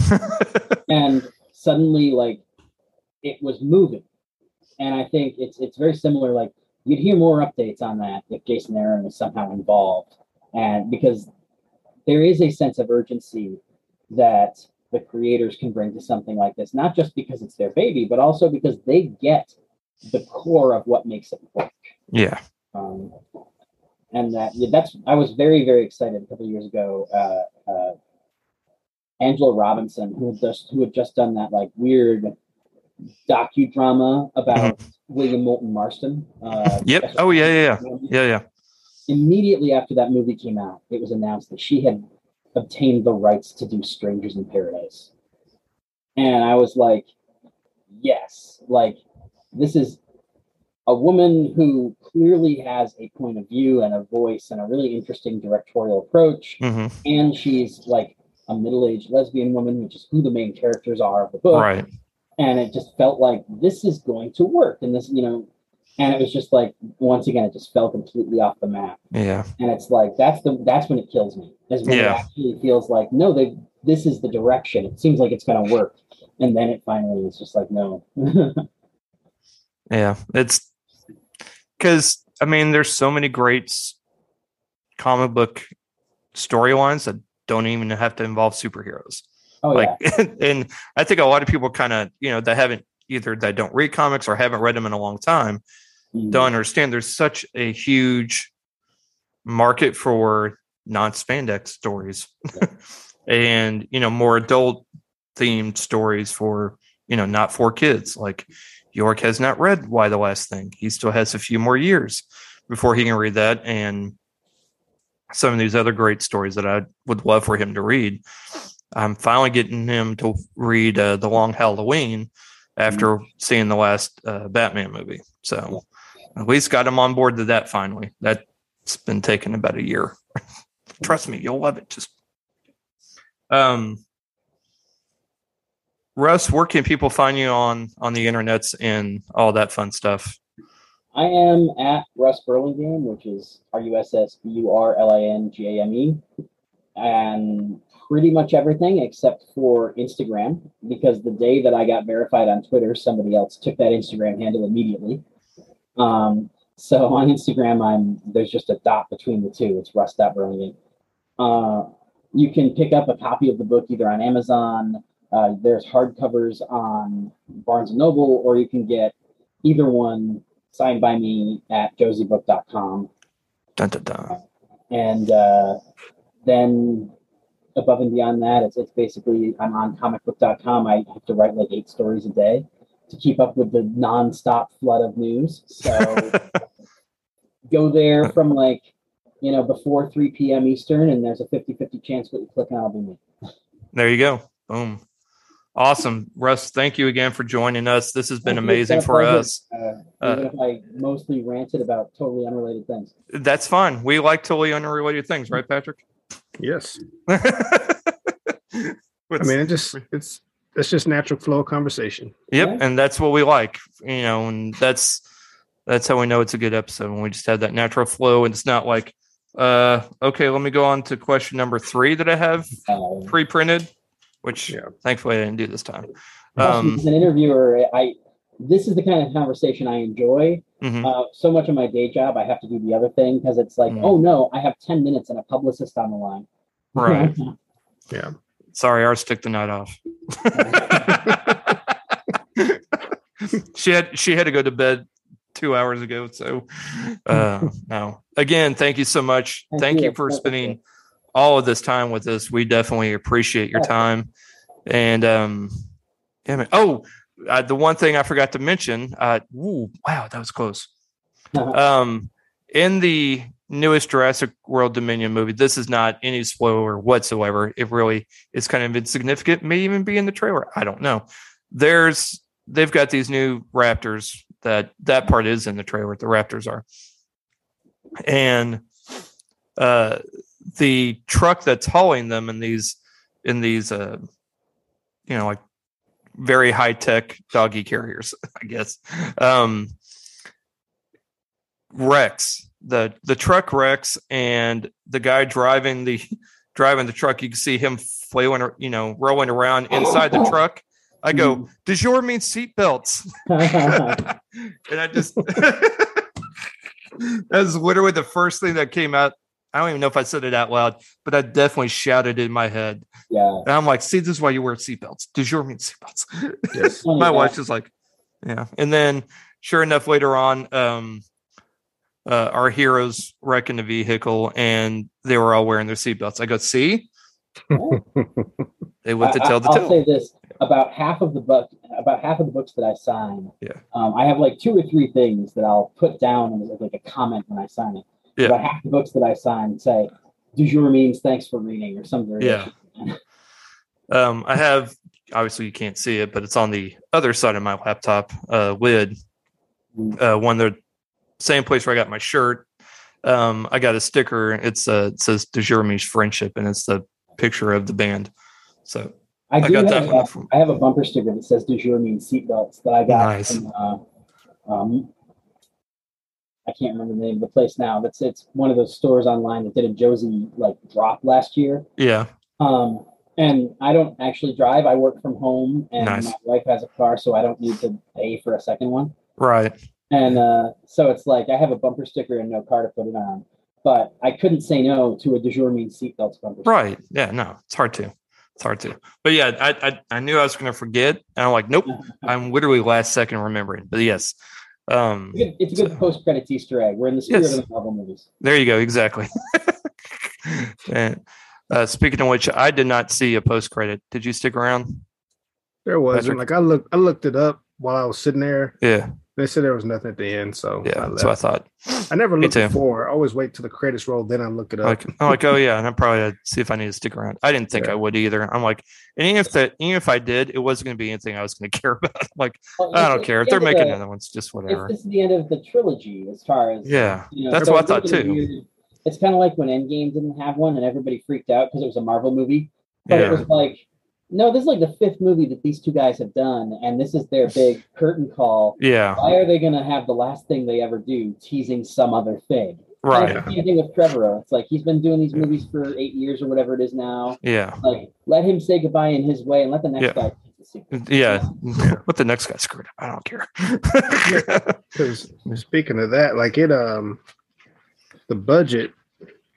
and suddenly like it was moving and i think it's it's very similar like you'd hear more updates on that if jason aaron was somehow involved and because there is a sense of urgency that the creators can bring to something like this not just because it's their baby but also because they get the core of what makes it work yeah. um, and that yeah, that's I was very very excited a couple of years ago. Uh, uh, Angela Robinson, who had just who had just done that like weird docudrama about William Moulton Marston. Uh, Yep. Oh yeah. Yeah. Yeah. Yeah. Yeah. Immediately after that movie came out, it was announced that she had obtained the rights to do Strangers in Paradise, and I was like, yes, like this is a woman who clearly has a point of view and a voice and a really interesting directorial approach. hmm And she's like a middle aged lesbian woman, which is who the main characters are of the book. Right. And it just felt like this is going to work. And this, you know, and it was just like, once again, it just fell completely off the map. Yeah. And it's like, that's the, that's when it kills me, is when Yeah. it actually feels like, no, they, this is the direction. It seems like it's going to work. And then it finally is just like, no. Yeah. It's because I mean, there's so many great comic book storylines that don't even have to involve superheroes. oh, like yeah. and i think a lot of people kind of you know that haven't either that don't read comics or haven't read them in a long time Mm. don't understand there's such a huge market for non-spandex stories and you know more adult themed stories for you know not for kids. Like york has not read why the last thing. He still has a few more years before he can read that. And some of these other great stories that i would love for him to read. I'm finally getting him to read uh, the long halloween after seeing the last uh, batman movie. So at least got him on board to that finally. That's been taking about a year. Trust me you'll love it. Just um russ where can people find you on on the internets and all that fun stuff I am at Russ Burlingame, which is R U S S B U R L I N G A M E, and pretty much everything except for Instagram, because the day that I got verified on Twitter, somebody else took that Instagram handle immediately. Um, so on Instagram, I'm there's just a dot between the two. It's Russ Burlingame. Uh, you can pick up a copy of the book either on Amazon. Uh, there's hardcovers on Barnes and Noble, or you can get either one signed by me at josiebook.com. dun, dun, dun. And uh, then above and beyond that, it's, it's basically I'm on comicbook.com. I have to write like eight stories a day to keep up with the nonstop flood of news. So go there from like, you know, before 3 p.m. Eastern, and there's a 50 50 chance what you click on will be me. there you go boom awesome russ thank you again for joining us this has been Thank amazing for us Uh, Uh, even if I mostly ranted about totally unrelated things. that's fine we like totally unrelated things right patrick Yes. I I mean, it just it's it's just natural flow of conversation. Yep, Yeah. and that's what we like, you know, and that's that's how we know it's a good episode when we just have that natural flow, and it's not like, uh, okay, let me go on to question number three that I have Uh, pre-printed, which Yeah. thankfully I didn't do this time. Um, as an interviewer, I this is the kind of conversation I enjoy. mhm. Uh, so much of my day job, I have to do the other thing because it's like, Mhm. oh no, I have ten minutes and a publicist on the line. Right. Yeah. Sorry, ours took the night off. she had she had to go to bed two hours ago. So, uh, no. Again, thank you so much. Thank Thank you. you for Thank you. spending all of this time with us. We definitely appreciate your time. And um, yeah, man. Oh, uh, the one thing I forgot to mention. Uh, ooh, wow, that was close. Um, in the newest Jurassic World Dominion movie, this is not any spoiler whatsoever. It really is kind of insignificant. May even be in the trailer. I don't know. There's they've got these new Raptors that that part is in the trailer. The Raptors are, and uh, the truck that's hauling them in these in these uh, you know like very high tech doggy carriers, I guess. Um, Rex, the the truck Rex, and the guy driving the driving the truck. You can see him flailing, you know, rolling around inside the truck. I go, "Du jour means seatbelts," and I just that's literally the first thing that came out. I don't even know if I said it out loud, but I definitely shouted in my head. yeah. And I'm like, see, this is why you wear seatbelts. Du jour means seatbelts. Yes. My wife's just like, yeah. And then, sure enough, later on, um, uh, our heroes wrecking the vehicle, and they were all wearing their seatbelts. I go, see, they went to tell the I'll tale. say this: about half of the book, about half of the books that I sign, Yeah. um, I have like two or three things that I'll put down as like a comment when I sign it. Yeah. About half the books that I sign say "Du jour" means "thanks for reading" or some variation. Um, I have obviously you can't see it, but it's on the other side of my laptop uh, lid. Uh, one the same place where I got my shirt. Um, I got a sticker. It's uh, it says "Du jour means friendship," and it's the picture of the band. So I, I got that have, one a- from- I have a bumper sticker that says "Du jour" means seatbelts that I got Nice. from. Uh, um, I can't remember the name of the place now. But it's, one of those stores online that did a Josie like drop last year. yeah, Um, and I don't actually drive. I work from home, and Nice. my wife has a car, so I don't need to pay for a second one. right. And uh, so it's like I have a bumper sticker and no car to put it on. But I couldn't say no to a Du jour means seatbelts bumper. sticker. Right. Yeah. No, it's hard to. It's hard to. But yeah, I I, I knew I was going to forget, and I'm like, nope. I'm literally last second remembering. But yes, um, It's a good, it's good So- post credits Easter egg. We're in the spirit Yes. of the Marvel movies. there you go. Exactly. and uh, speaking of which, I did not see a post credit. Did you stick around? There wasn't. Patrick? Like I looked I looked it up while I was sitting there. Yeah. They said there was nothing at the end, so Yeah. I, That's what I thought. I never looked too. before. I always wait till the credits roll, then I look it up. Like, I'm like, oh yeah, and I'm probably uh, see if I need to stick around. I didn't think Yeah. I would either. I'm like, and even if that, even if I did, it wasn't going to be anything I was going to care about. I'm like, Well, I don't it's care if they're making the- one. It's just whatever. this is the end of the trilogy as far as Yeah, you know, that's so what I it's thought too. weird. It's kind of like when Endgame didn't have one and everybody freaked out because it was a Marvel movie. But it was like, no, this is like the fifth movie that these two guys have done, and this is their big curtain call. yeah, Why are they going to have the last thing they ever do teasing some other thing? And right. it's the same thing with Trevorrow. It's like he's been doing these movies for eight years or whatever it is now. Yeah, Like, let him say goodbye in his way and let the next Yeah. guy take the sequel. yeah. What the next guy screwed up? I don't care. Because speaking of that, like it um the budget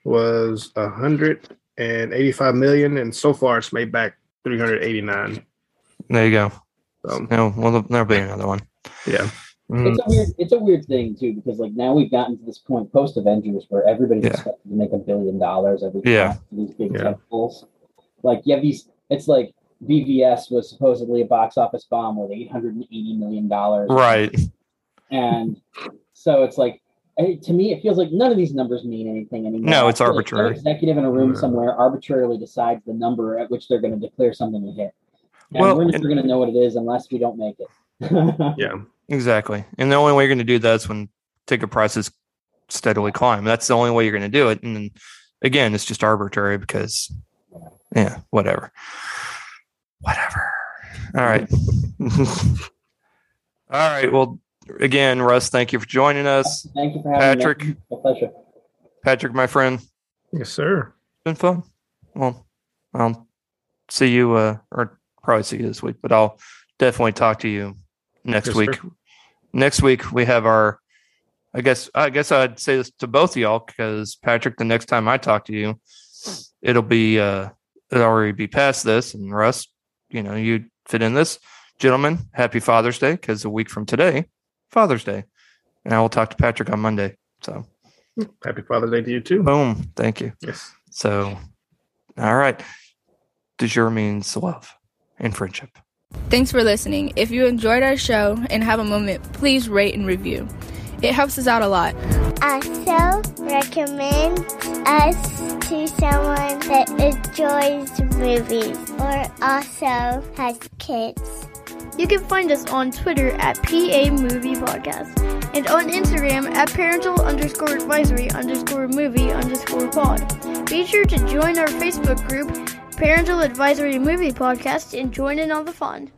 was a hundred and eighty-five million, and so far it's made back three hundred eighty-nine. there you go. So No, well, there'll be another one. yeah, Mm, It's a weird, it's a weird thing too because like now we've gotten to this point post Avengers where everybody's Yeah. expected to make a billion dollars every Yeah. time these big Yeah. tentpoles. Like you have these, it's like BVS was supposedly a box office bomb with eight hundred and eighty million dollars, Right. And so it's like eh, to me, it feels like none of these numbers mean anything anymore. No, it's arbitrary. feel like executive in a room Yeah. somewhere arbitrarily decides the number at which they're going to declare something a hit. And Well, we're never going to know what it is unless we don't make it. yeah. Exactly. And the only way you're going to do that is when ticket prices steadily climb. That's the only way you're going to do it. And again, it's just arbitrary because, yeah, whatever. Whatever. All right. All right. Well, again, Russ, thank you for joining us. Thank you for having Patrick, me. My pleasure. Patrick, my friend, Yes, sir. been fun. Well, I'll see you, uh, or probably see you this week, but I'll definitely talk to you next Yes, week. sir. Next week we have our. I guess I guess I'd say this to both of y'all because Patrick, the next time I talk to you, it'll be uh it'll already be past this, and Russ, you know, you fit in this. Gentlemen, happy Father's Day because a week from today, Father's Day. and I will talk to Patrick on Monday. So, Happy Father's Day to you too. boom. Thank you. Yes. So, all right. Du jour means love and friendship. Thanks for listening. If you enjoyed our show and have a moment, please rate and review. It helps us out a lot. Also, recommend us to someone that enjoys movies or also has kids. You can find us on Twitter at PA Movie Podcast and on Instagram at parental underscore advisory underscore movie underscore pod. Be sure to join our Facebook group, Parental Advisory Movie Podcast, and join in on the fun.